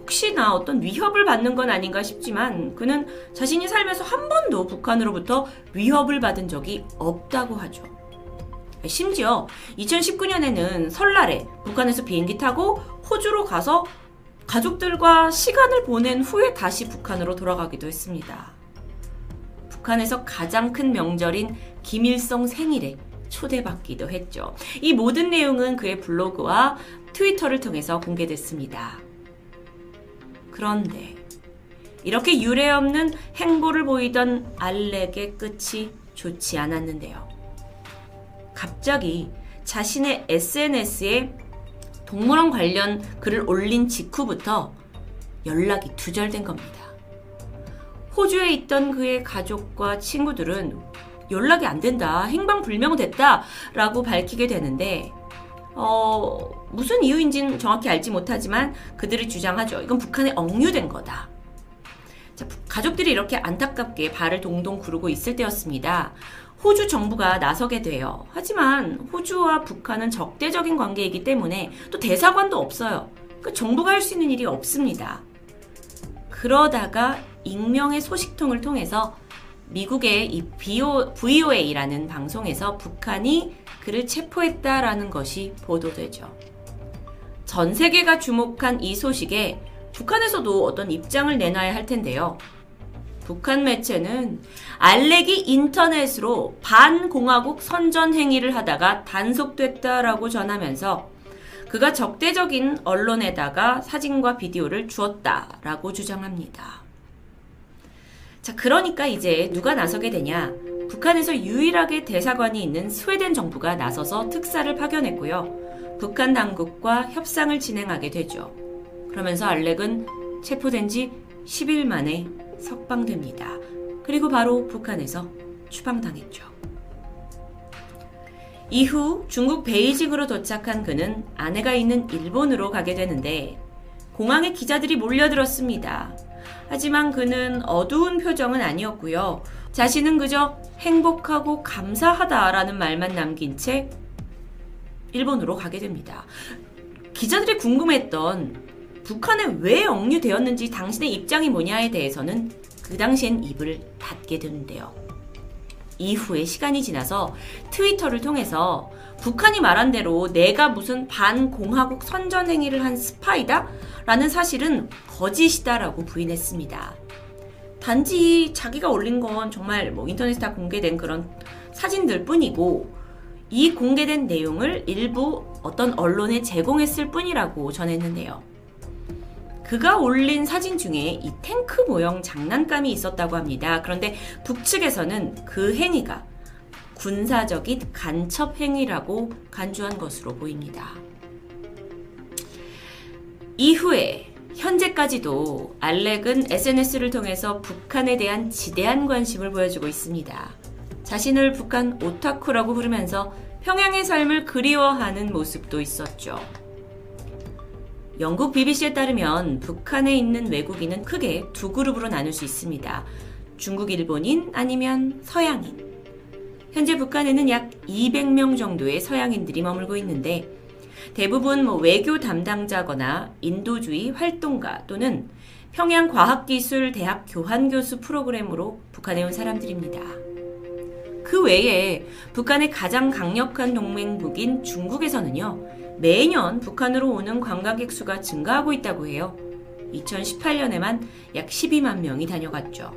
혹시나 어떤 위협을 받는 건 아닌가 싶지만 그는 자신이 살면서 한 번도 북한으로부터 위협을 받은 적이 없다고 하죠. 심지어 2019년에는 설날에 북한에서 비행기 타고 호주로 가서 가족들과 시간을 보낸 후에 다시 북한으로 돌아가기도 했습니다. 북한에서 가장 큰 명절인 김일성 생일에 초대받기도 했죠. 이 모든 내용은 그의 블로그와 트위터를 통해서 공개됐습니다. 그런데 이렇게 유례 없는 행보를 보이던 알렉의 끝이 좋지 않았는데요. 갑자기 자신의 SNS에 동물원 관련 글을 올린 직후부터 연락이 두절된 겁니다. 호주에 있던 그의 가족과 친구들은 연락이 안 된다, 행방불명 됐다 라고 밝히게 되는데, 어, 무슨 이유인지는 정확히 알지 못하지만 그들이 주장하죠. 이건 북한에 억류된 거다. 자, 부- 가족들이 이렇게 안타깝게 발을 동동 구르고 있을 때였습니다. 호주 정부가 나서게 돼요. 하지만 호주와 북한은 적대적인 관계이기 때문에 또 대사관도 없어요. 그 정부가 할 수 있는 일이 없습니다. 그러다가 익명의 소식통을 통해서 미국의 이 BO, VOA라는 방송에서 북한이 그를 체포했다라는 것이 보도되죠. 전 세계가 주목한 이 소식에 북한에서도 어떤 입장을 내놔야 할 텐데요. 북한 매체는 알렉이 인터넷으로 반공화국 선전 행위를 하다가 단속됐다라고 전하면서 그가 적대적인 언론에다가 사진과 비디오를 주었다라고 주장합니다. 자, 그러니까 이제 누가 나서게 되냐? 북한에서 유일하게 대사관이 있는 스웨덴 정부가 나서서 특사를 파견했고요. 북한 당국과 협상을 진행하게 되죠. 그러면서 알렉은 체포된 지 10일 만에 석방됩니다. 그리고 바로 북한에서 추방당했죠. 이후 중국 베이징으로 도착한 그는 아내가 있는 일본으로 가게 되는데 공항에 기자들이 몰려들었습니다. 하지만 그는 어두운 표정은 아니었고요. 자신은 그저 행복하고 감사하다라는 말만 남긴 채 일본으로 가게 됩니다. 기자들이 궁금했던 북한에 왜 억류되었는지 당신의 입장이 뭐냐에 대해서는 그 당시엔 입을 닫게 되는데요. 이후에 시간이 지나서 트위터를 통해서 북한이 말한 대로 내가 무슨 반공화국 선전 행위를 한 스파이다? 라는 사실은 거짓이다라고 부인했습니다. 단지 자기가 올린 건 정말 뭐 인터넷에 다 공개된 그런 사진들 뿐이고 이 공개된 내용을 일부 어떤 언론에 제공했을 뿐이라고 전했는데요. 그가 올린 사진 중에 이 탱크 모형 장난감이 있었다고 합니다. 그런데 북측에서는 그 행위가 군사적인 간첩 행위라고 간주한 것으로 보입니다. 이후에 현재까지도 알렉은 SNS를 통해서 북한에 대한 지대한 관심을 보여주고 있습니다. 자신을 북한 오타쿠라고 부르면서 평양의 삶을 그리워하는 모습도 있었죠. 영국 BBC에 따르면 북한에 있는 외국인은 크게 두 그룹으로 나눌 수 있습니다. 중국 일본인 아니면 서양인. 현재 북한에는 약 200명 정도의 서양인들이 머물고 있는데 대부분 뭐 외교 담당자거나 인도주의 활동가 또는 평양과학기술대학 교환교수 프로그램으로 북한에 온 사람들입니다. 그 외에 북한의 가장 강력한 동맹국인 중국에서는요, 매년 북한으로 오는 관광객 수가 증가하고 있다고 해요. 2018년에만 약 12만 명이 다녀갔죠.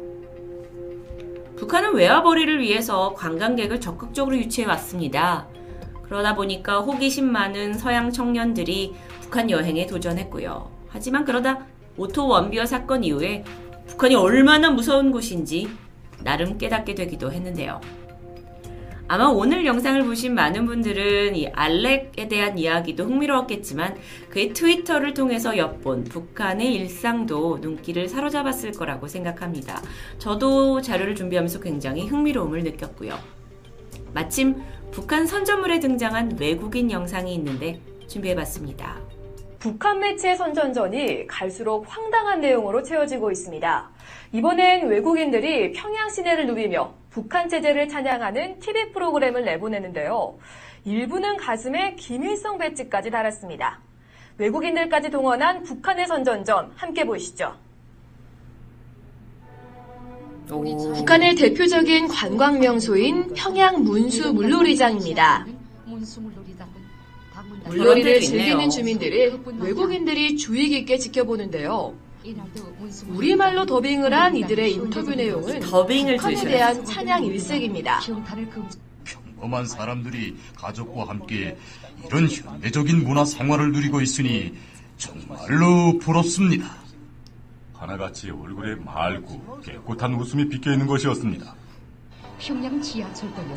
북한은 외화벌이를 위해서 관광객을 적극적으로 유치해 왔습니다. 그러다 보니까 호기심 많은 서양 청년들이 북한 여행에 도전했고요. 하지만 그러다 오토 원비어 사건 이후에 북한이 얼마나 무서운 곳인지 나름 깨닫게 되기도 했는데요. 아마 오늘 영상을 보신 많은 분들은 이 알렉에 대한 이야기도 흥미로웠겠지만 그의 트위터를 통해서 엿본 북한의 일상도 눈길을 사로잡았을 거라고 생각합니다. 저도 자료를 준비하면서 굉장히 흥미로움을 느꼈고요. 마침 북한 선전물에 등장한 외국인 영상이 있는데 준비해봤습니다. 북한 매체의 선전전이 갈수록 황당한 내용으로 채워지고 있습니다. 이번엔 외국인들이 평양 시내를 누비며 북한 체제를 찬양하는 TV 프로그램을 내보내는데요. 일부는 가슴에 김일성 배지까지 달았습니다. 외국인들까지 동원한 북한의 선전전 함께 보시죠. 북한의 대표적인 관광 명소인 평양 문수 물놀이장입니다. 물놀이를 즐기는 주민들을 외국인들이 주의 깊게 지켜보는데요. 우리말로 더빙을 한 이들의 인터뷰 내용은 더빙을 북한에 들으셔야 대한 찬양 일색입니다. 평범한 사람들이 가족과 함께 이런 현대적인 문화 생활을 누리고 있으니 정말로 부럽습니다. 하나같이 얼굴에 맑고 깨끗한 웃음이 비껴 있는 것이었습니다.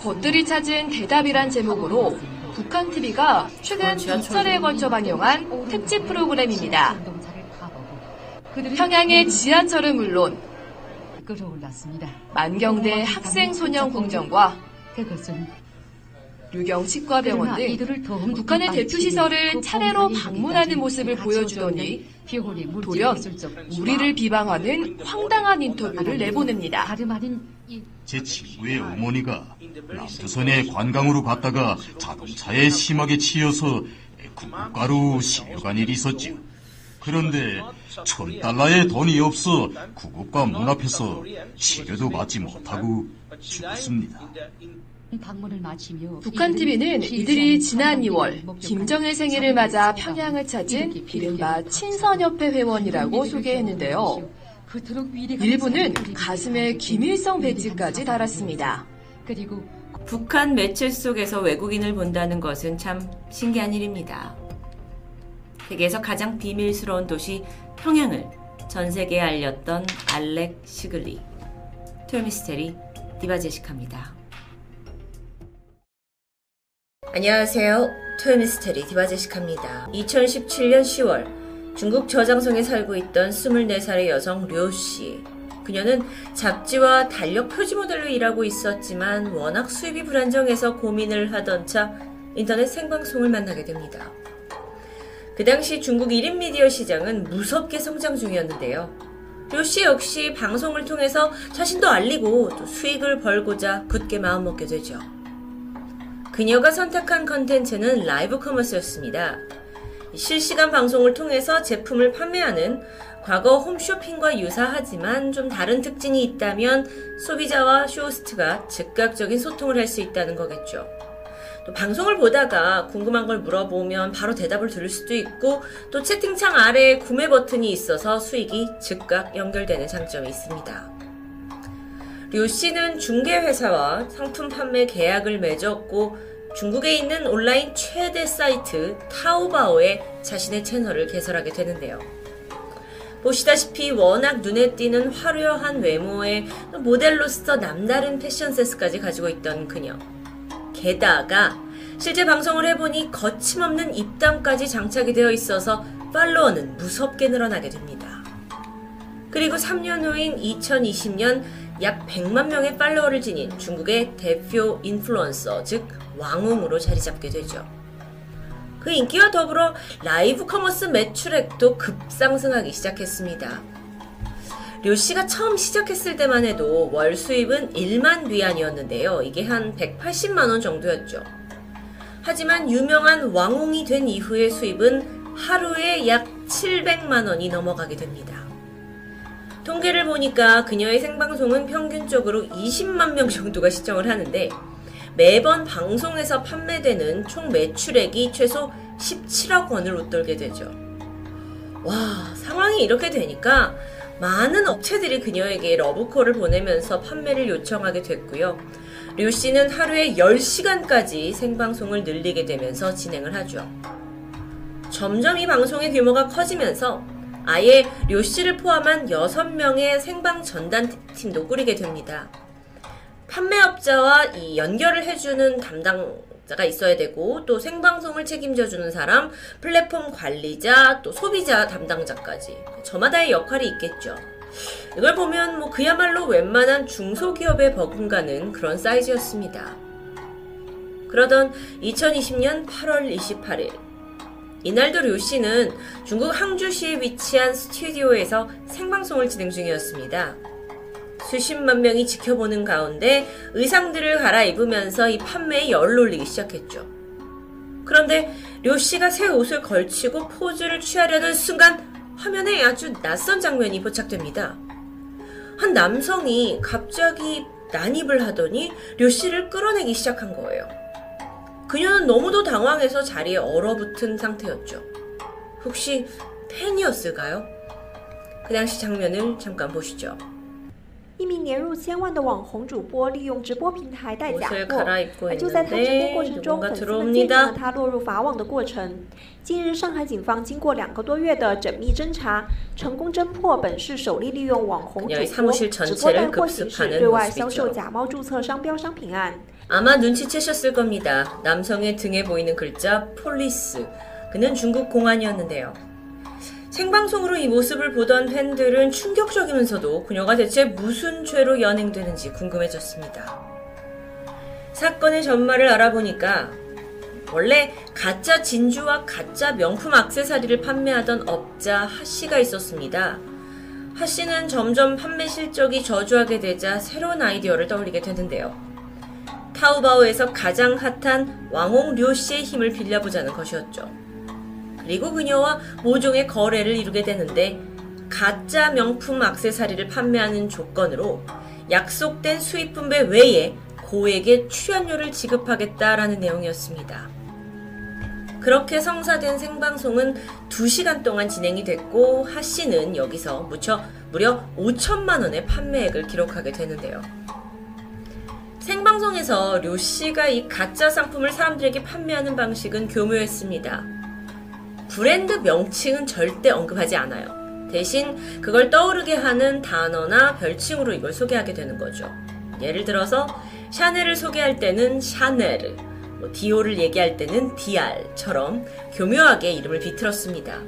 벗들이 찾은 대답이란 제목으로 북한 TV가 최근 두 차례에 걸쳐 방영한 특집 프로그램입니다. 평양의 지하철은 물론 끌어올랐습니다. 만경대 학생 소년 궁전과 그것은 유경 치과병원 등 북한의 대표 시설을 차례로 방문하는 모습을 보여주더니 돌연 우리를 비방하는 황당한 인터뷰를 내보냅니다. 제 친구의 어머니가 남조선에 관광으로 갔다가 자동차에 심하게 치여서 구급가로 실려간 일이 있었지요. 그런데 천 달러의 돈이 없어 구급가 문 앞에서 치료도 받지 못하고 죽었습니다. 방문을 마치며 북한 TV는 이들이 지난 2월 김정일 생일을 맞아 평양을 찾은 이른바 친선협회 회원이라고 소개했는데요. 위대한 일부는 가슴에 김일성 배지까지 달았습니다. 그리고 북한 매체 속에서 외국인을 본다는 것은 참 신기한 일입니다. 세계에서 가장 비밀스러운 도시 평양을 전 세계에 알렸던 알렉 시글리. 토요미스테리 디바제시카입니다. 안녕하세요. 토요미스테리 디바제시카입니다. 2017년 10월 중국 저장성에 살고 있던 24살의 여성 료 씨. 그녀는 잡지와 달력 표지 모델로 일하고 있었지만 워낙 수입이 불안정해서 고민을 하던 차 인터넷 생방송을 만나게 됩니다. 그 당시 중국 1인 미디어 시장은 무섭게 성장 중이었는데요. 료씨 역시 방송을 통해서 자신도 알리고 또 수익을 벌고자 굳게 마음먹게 되죠. 그녀가 선택한 컨텐츠는 라이브 커머스였습니다. 실시간 방송을 통해서 제품을 판매하는 과거 홈쇼핑과 유사하지만 좀 다른 특징이 있다면 소비자와 쇼호스트가 즉각적인 소통을 할 수 있다는 거겠죠. 또 방송을 보다가 궁금한 걸 물어보면 바로 대답을 들을 수도 있고 또 채팅창 아래에 구매 버튼이 있어서 수익이 즉각 연결되는 장점이 있습니다. 류 씨는 중개회사와 상품 판매 계약을 맺었고 중국에 있는 온라인 최대 사이트 타오바오에 자신의 채널을 개설하게 되는데요. 보시다시피 워낙 눈에 띄는 화려한 외모에 모델로서 남다른 패션 센스까지 가지고 있던 그녀. 게다가 실제 방송을 해보니 거침없는 입담까지 장착이 되어 있어서 팔로워는 무섭게 늘어나게 됩니다. 그리고 3년 후인 2020년 약 100만 명의 팔로워를 지닌 중국의 대표 인플루언서, 즉 왕웅으로 자리 잡게 되죠. 그 인기와 더불어 라이브 커머스 매출액도 급상승하기 시작했습니다. 료 씨가 처음 시작했을 때만 해도 월 수입은 1만 위안이었는데요. 이게 한 180만 원 정도였죠. 하지만 유명한 왕홍이 된 이후의 수입은 하루에 약 700만 원이 넘어가게 됩니다. 통계를 보니까 그녀의 생방송은 평균적으로 20만 명 정도가 시청을 하는데 매번 방송에서 판매되는 총 매출액이 최소 17억 원을 웃돌게 되죠. 와, 상황이 이렇게 되니까 많은 업체들이 그녀에게 러브콜을 보내면서 판매를 요청하게 됐고요. 류 씨는 하루에 10시간까지 생방송을 늘리게 되면서 진행을 하죠. 점점 이 방송의 규모가 커지면서 아예 료 씨를 포함한 6명의 생방 전단 팀도 꾸리게 됩니다. 판매업자와 이 연결을 해주는 담당 자가 있어야 되고 또 생방송을 책임져주는 사람, 플랫폼 관리자, 또 소비자 담당자까지 저마다의 역할이 있겠죠. 이걸 보면 뭐 그야말로 웬만한 중소기업에 버금가는 그런 사이즈였습니다. 그러던 2020년 8월 28일 이날도 료 씨는 중국 항주시에 위치한 스튜디오에서 생방송을 진행 중이었습니다. 수십만 명이 지켜보는 가운데 의상들을 갈아입으면서 이 판매에 열을 올리기 시작했죠. 그런데 료 씨가 새 옷을 걸치고 포즈를 취하려는 순간 화면에 아주 낯선 장면이 포착됩니다. 한 남성이 갑자기 난입을 하더니 료 씨를 끌어내기 시작한 거예요. 그녀는 너무도 당황해서 자리에 얼어붙은 상태였죠. 혹시 팬이었을까요? 그 당시 장면을 잠깐 보시죠. 一名年入千万的网红主播利用直播平台带假 옷을 货， 갈아입고 而就在他直播过 있는데 程中， 누군가 粉丝们见证 들어옵니다. 了他落入法网的过程。近日，上海警方经过两个多月的缜密侦查，成功侦破本市首例利用网红主 그녀의 播 사무실 直播带 전체를 货形式 급습하는 对外销售 모습이죠. 假冒注册商标商品案。 아마 눈치채셨을 겁니다. 남성의 등에 보이는 글자 폴리스. 그는 중국 공안이었는데요. 생방송으로 이 모습을 보던 팬들은 충격적이면서도 그녀가 대체 무슨 죄로 연행되는지 궁금해졌습니다. 사건의 전말을 알아보니까 원래 가짜 진주와 가짜 명품 악세사리를 판매하던 업자 하 씨가 있었습니다. 하 씨는 점점 판매 실적이 저조하게 되자 새로운 아이디어를 떠올리게 되는데요. 타오바오에서 가장 핫한 왕홍 료 씨의 힘을 빌려보자는 것이었죠. 그리고 그녀와 모종의 거래를 이루게 되는데 가짜 명품 악세사리를 판매하는 조건으로 약속된 수입 분배 외에 고액의 출연료를 지급하겠다라는 내용이었습니다. 그렇게 성사된 생방송은 2시간 동안 진행이 됐고 하 씨는 여기서 무려, 무려 5천만 원의 판매액을 기록하게 되는데요. 생방송에서 료 씨가 이 가짜 상품을 사람들에게 판매하는 방식은 교묘했습니다. 브랜드 명칭은 절대 언급하지 않아요. 대신 그걸 떠오르게 하는 단어나 별칭으로 이걸 소개하게 되는 거죠. 예를 들어서 샤넬을 소개할 때는 샤넬, 뭐 디올을 얘기할 때는 디알처럼 교묘하게 이름을 비틀었습니다.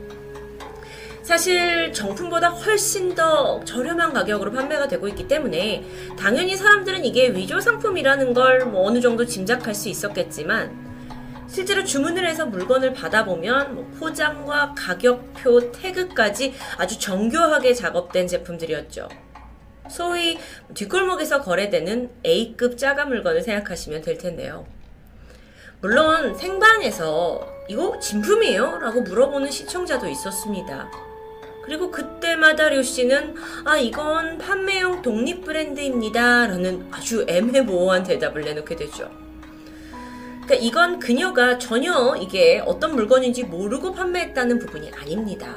사실 정품보다 훨씬 더 저렴한 가격으로 판매가 되고 있기 때문에 당연히 사람들은 이게 위조 상품이라는 걸 뭐 어느 정도 짐작할 수 있었겠지만 실제로 주문을 해서 물건을 받아보면 뭐 포장과 가격표, 태그까지 아주 정교하게 작업된 제품들이었죠. 소위 뒷골목에서 거래되는 A급 짜가 물건을 생각하시면 될 텐데요. 물론 생방에서 이거 진품이에요? 라고 물어보는 시청자도 있었습니다. 그리고 그때마다 류 씨는 아 이건 판매용 독립 브랜드입니다 라는 아주 애매모호한 대답을 내놓게 되죠. 그러니까 이건 그녀가 전혀 이게 어떤 물건인지 모르고 판매했다는 부분이 아닙니다.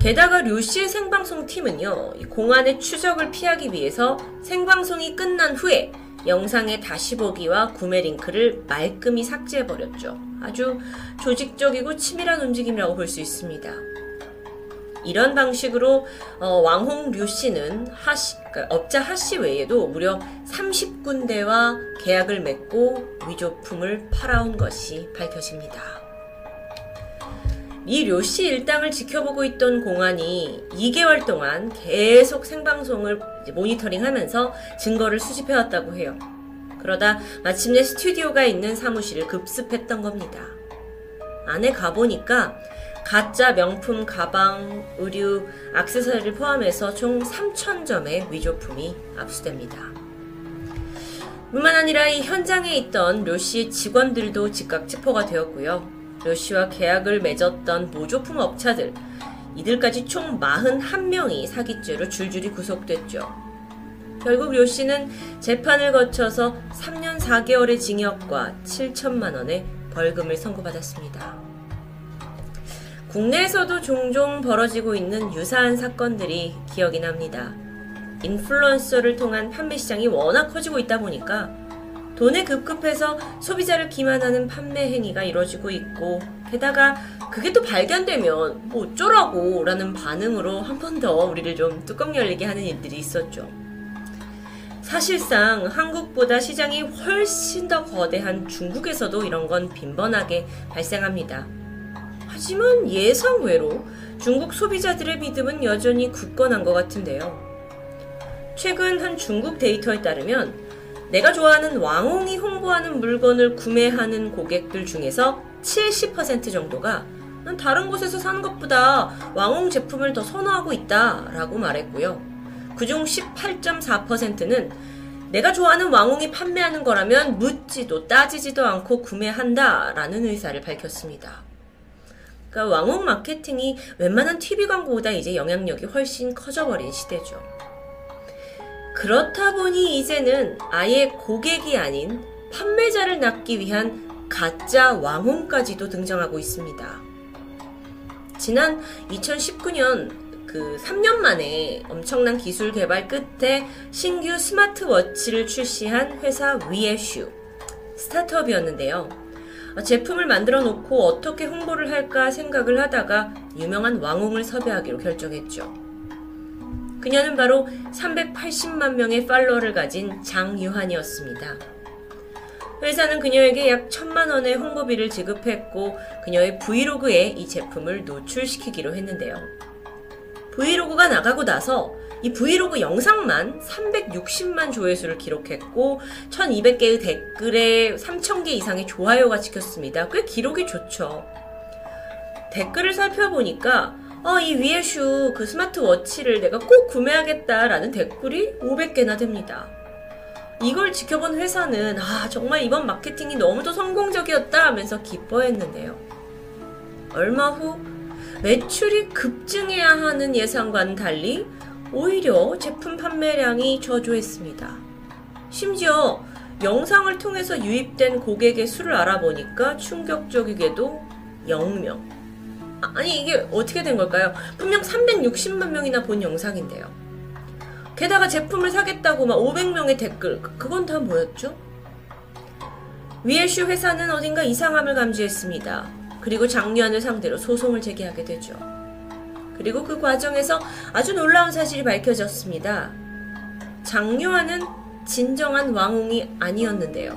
게다가 류 씨의 생방송 팀은요, 이 공안의 추적을 피하기 위해서 생방송이 끝난 후에 영상의 다시 보기와 구매 링크를 말끔히 삭제해버렸죠. 아주 조직적이고 치밀한 움직임이라고 볼 수 있습니다. 이런 방식으로 어, 왕홍 류 씨는 하씨, 그러니까 업자 하씨 외에도 무려 30군데와 계약을 맺고 위조품을 팔아온 것이 밝혀집니다. 이 료씨 일당을 지켜보고 있던 공안이 2개월 동안 계속 생방송을 모니터링하면서 증거를 수집해왔다고 해요. 그러다 마침내 스튜디오가 있는 사무실을 급습했던 겁니다. 안에 가보니까 가짜 명품 가방, 의류, 액세서리를 포함해서 총 3,000점의 위조품이 압수됩니다. 뿐만 아니라 이 현장에 있던 료 씨의 직원들도 즉각 체포가 되었고요. 료 씨와 계약을 맺었던 모조품 업체들, 이들까지 총 41명이 사기죄로 줄줄이 구속됐죠. 결국 료 씨는 재판을 거쳐서 3년 4개월의 징역과 7천만 원의 벌금을 선고받았습니다. 국내에서도 종종 벌어지고 있는 유사한 사건들이 기억이 납니다. 인플루언서를 통한 판매 시장이 워낙 커지고 있다 보니까 돈에 급급해서 소비자를 기만하는 판매 행위가 이루어지고 있고 게다가 그게 또 발견되면 뭐 어쩌라고 라는 반응으로 한 번 더 우리를 좀 뚜껑 열리게 하는 일들이 있었죠. 사실상 한국보다 시장이 훨씬 더 거대한 중국에서도 이런 건 빈번하게 발생합니다. 하지만 예상외로 중국 소비자들의 믿음은 여전히 굳건한 것 같은데요. 최근 한 중국 데이터에 따르면 내가 좋아하는 왕홍이 홍보하는 물건을 구매하는 고객들 중에서 70% 정도가 난 다른 곳에서 사는 것보다 왕홍 제품을 더 선호하고 있다 라고 말했고요. 그중 18.4%는 내가 좋아하는 왕홍이 판매하는 거라면 묻지도 따지지도 않고 구매한다 라는 의사를 밝혔습니다. 그러니까 왕홍 마케팅이 웬만한 TV 광고보다 이제 영향력이 훨씬 커져버린 시대죠. 그렇다 보니 이제는 아예 고객이 아닌 판매자를 낚기 위한 가짜 왕홍까지도 등장하고 있습니다. 지난 2019년 그그 3년 만에 엄청난 기술 개발 끝에 신규 스마트워치를 출시한 회사 위에슈 스타트업이었는데요. 어, 제품을 만들어 놓고 어떻게 홍보를 할까 생각을 하다가 유명한 왕홍을 섭외하기로 결정했죠. 그녀는 바로 380만 명의 팔로워를 가진 장유한이었습니다. 회사는 그녀에게 약 천만 원의 홍보비를 지급했고 그녀의 브이로그에 이 제품을 노출시키기로 했는데요. 브이로그가 나가고 나서 이 브이로그 영상만 360만 조회수를 기록했고 1200개의 댓글에 3000개 이상의 좋아요가 찍혔습니다. 꽤 기록이 좋죠. 댓글을 살펴보니까 어, 이 위에 슈 그 스마트워치를 내가 꼭 구매하겠다라는 댓글이 500개나 됩니다. 이걸 지켜본 회사는 아 정말 이번 마케팅이 너무도 성공적이었다 하면서 기뻐했는데요. 얼마 후 매출이 급증해야 하는 예상과는 달리 오히려 제품 판매량이 저조했습니다. 심지어 영상을 통해서 유입된 고객의 수를 알아보니까 충격적이게도 0명. 아, 아니 이게 어떻게 된 걸까요? 분명 360만 명이나 본 영상인데요. 게다가 제품을 사겠다고 막 500명의 댓글, 그- 그건 다 뭐였죠? 위에슈 회사는 어딘가 이상함을 감지했습니다. 그리고 장류안을 상대로 소송을 제기하게 되죠. 그리고 그 과정에서 아주 놀라운 사실이 밝혀졌습니다. 장류안은 진정한 왕홍이 아니었는데요.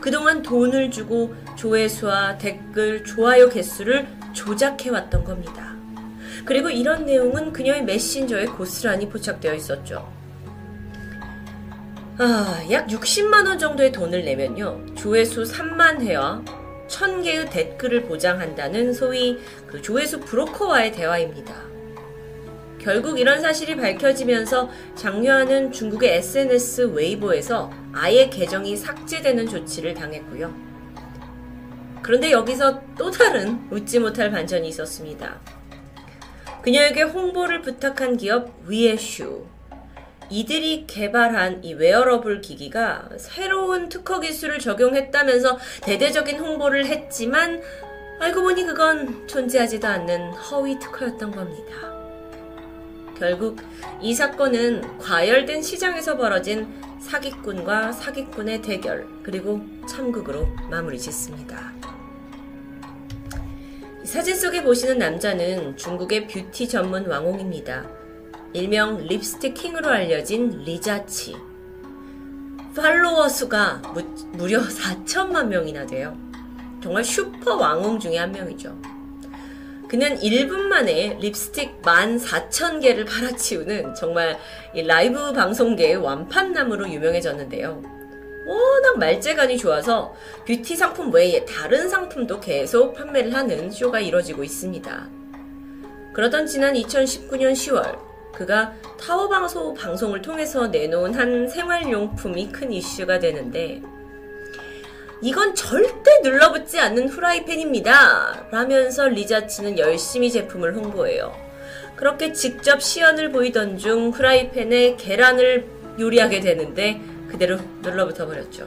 그동안 돈을 주고 조회수와 댓글, 좋아요 개수를 조작해왔던 겁니다. 그리고 이런 내용은 그녀의 메신저에 고스란히 포착되어 있었죠. 아, 약 60만원 정도의 돈을 내면요. 조회수 3만 회와 1000개의 댓글을 보장한다는 소위 그 조회수 브로커와의 대화입니다. 결국 이런 사실이 밝혀지면서 장유아는 중국의 SNS 웨이보에서 아예 계정이 삭제되는 조치를 당했고요. 그런데 여기서 또 다른 웃지 못할 반전이 있었습니다. 그녀에게 홍보를 부탁한 기업 위에슈. 이들이 개발한 이 웨어러블 기기가 새로운 특허 기술을 적용했다면서 대대적인 홍보를 했지만 알고 보니 그건 존재하지도 않는 허위 특허였던 겁니다. 결국 이 사건은 과열된 시장에서 벌어진 사기꾼과 사기꾼의 대결 그리고 참극으로 마무리 짓습니다. 사진 속에 보시는 남자는 중국의 뷰티 전문 왕홍입니다. 일명 립스틱 킹으로 알려진 리자치. 팔로워 수가 무, 무려 4천만 명이나 돼요. 정말 슈퍼 왕홍 중에 한 명이죠. 그는 1분 만에 립스틱 14,000개를 팔아치우는 정말 이 라이브 방송계의 완판남으로 유명해졌는데요. 워낙 말재간이 좋아서 뷰티 상품 외에 다른 상품도 계속 판매를 하는 쇼가 이뤄지고 있습니다. 그러던 지난 2019년 10월 그가 타오방소 방송을 통해서 내놓은 한 생활용품이 큰 이슈가 되는데 이건 절대 눌러붙지 않는 후라이팬입니다. 라면서 리자치는 열심히 제품을 홍보해요. 그렇게 직접 시연을 보이던 중 후라이팬에 계란을 요리하게 되는데 그대로 눌러붙어 버렸죠.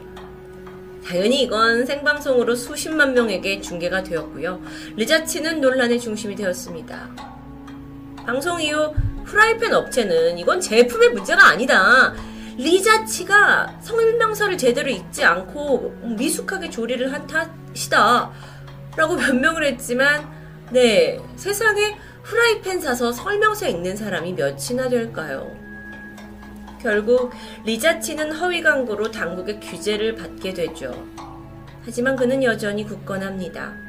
당연히 이건 생방송으로 수십만 명에게 중계가 되었고요. 리자치는 논란의 중심이 되었습니다. 방송 이후 프라이팬 업체는 이건 제품의 문제가 아니다. 리자치가 설명서를 제대로 읽지 않고 미숙하게 조리를 한 탓이다. 라고 변명을 했지만, 네, 세상에 프라이팬 사서 설명서 읽는 사람이 몇이나 될까요? 결국 리자치는 허위 광고로 당국의 규제를 받게 되죠. 하지만 그는 여전히 굳건합니다.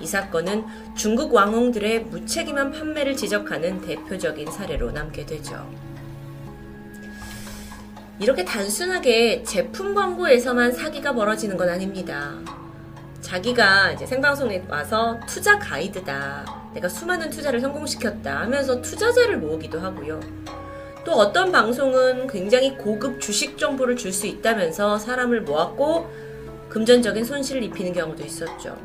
이 사건은 중국 왕홍들의 무책임한 판매를 지적하는 대표적인 사례로 남게 되죠. 이렇게 단순하게 제품 광고에서만 사기가 벌어지는 건 아닙니다. 자기가 이제 생방송에 와서 투자 가이드다. 내가 수많은 투자를 성공시켰다 하면서 투자자를 모으기도 하고요. 또 어떤 방송은 굉장히 고급 주식 정보를 줄 수 있다면서 사람을 모았고 금전적인 손실을 입히는 경우도 있었죠.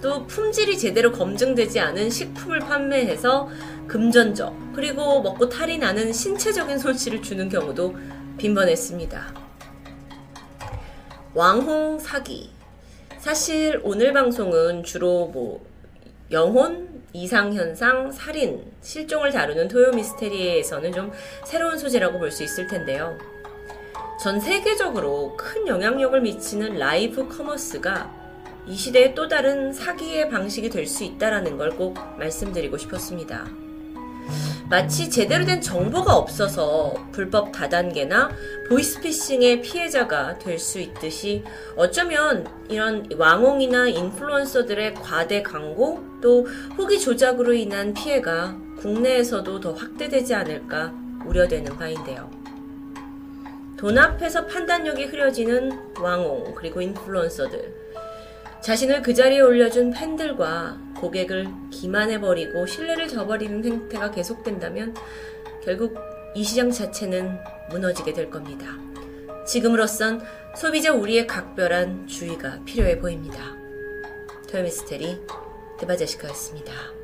또 품질이 제대로 검증되지 않은 식품을 판매해서 금전적 그리고 먹고 탈이 나는 신체적인 손실을 주는 경우도 빈번했습니다. 왕홍 사기. 사실 오늘 방송은 주로 뭐 영혼 이상현상, 살인, 실종을 다루는 토요 미스테리에서는 좀 새로운 소재라고 볼 수 있을 텐데요. 전 세계적으로 큰 영향력을 미치는 라이브 커머스가 이 시대의 또 다른 사기의 방식이 될 수 있다라는 걸 꼭 말씀드리고 싶었습니다. 마치 제대로 된 정보가 없어서 불법 다단계나 보이스피싱의 피해자가 될 수 있듯이 어쩌면 이런 왕홍이나 인플루언서들의 과대 광고 또 후기 조작으로 인한 피해가 국내에서도 더 확대되지 않을까 우려되는 바인데요. 돈 앞에서 판단력이 흐려지는 왕홍 그리고 인플루언서들 자신을 그 자리에 올려준 팬들과 고객을 기만해버리고 신뢰를 저버리는 행태가 계속된다면 결국 이 시장 자체는 무너지게 될 겁니다. 지금으로선 소비자 우리의 각별한 주의가 필요해 보입니다. 토요미스테리 드바제시카였습니다.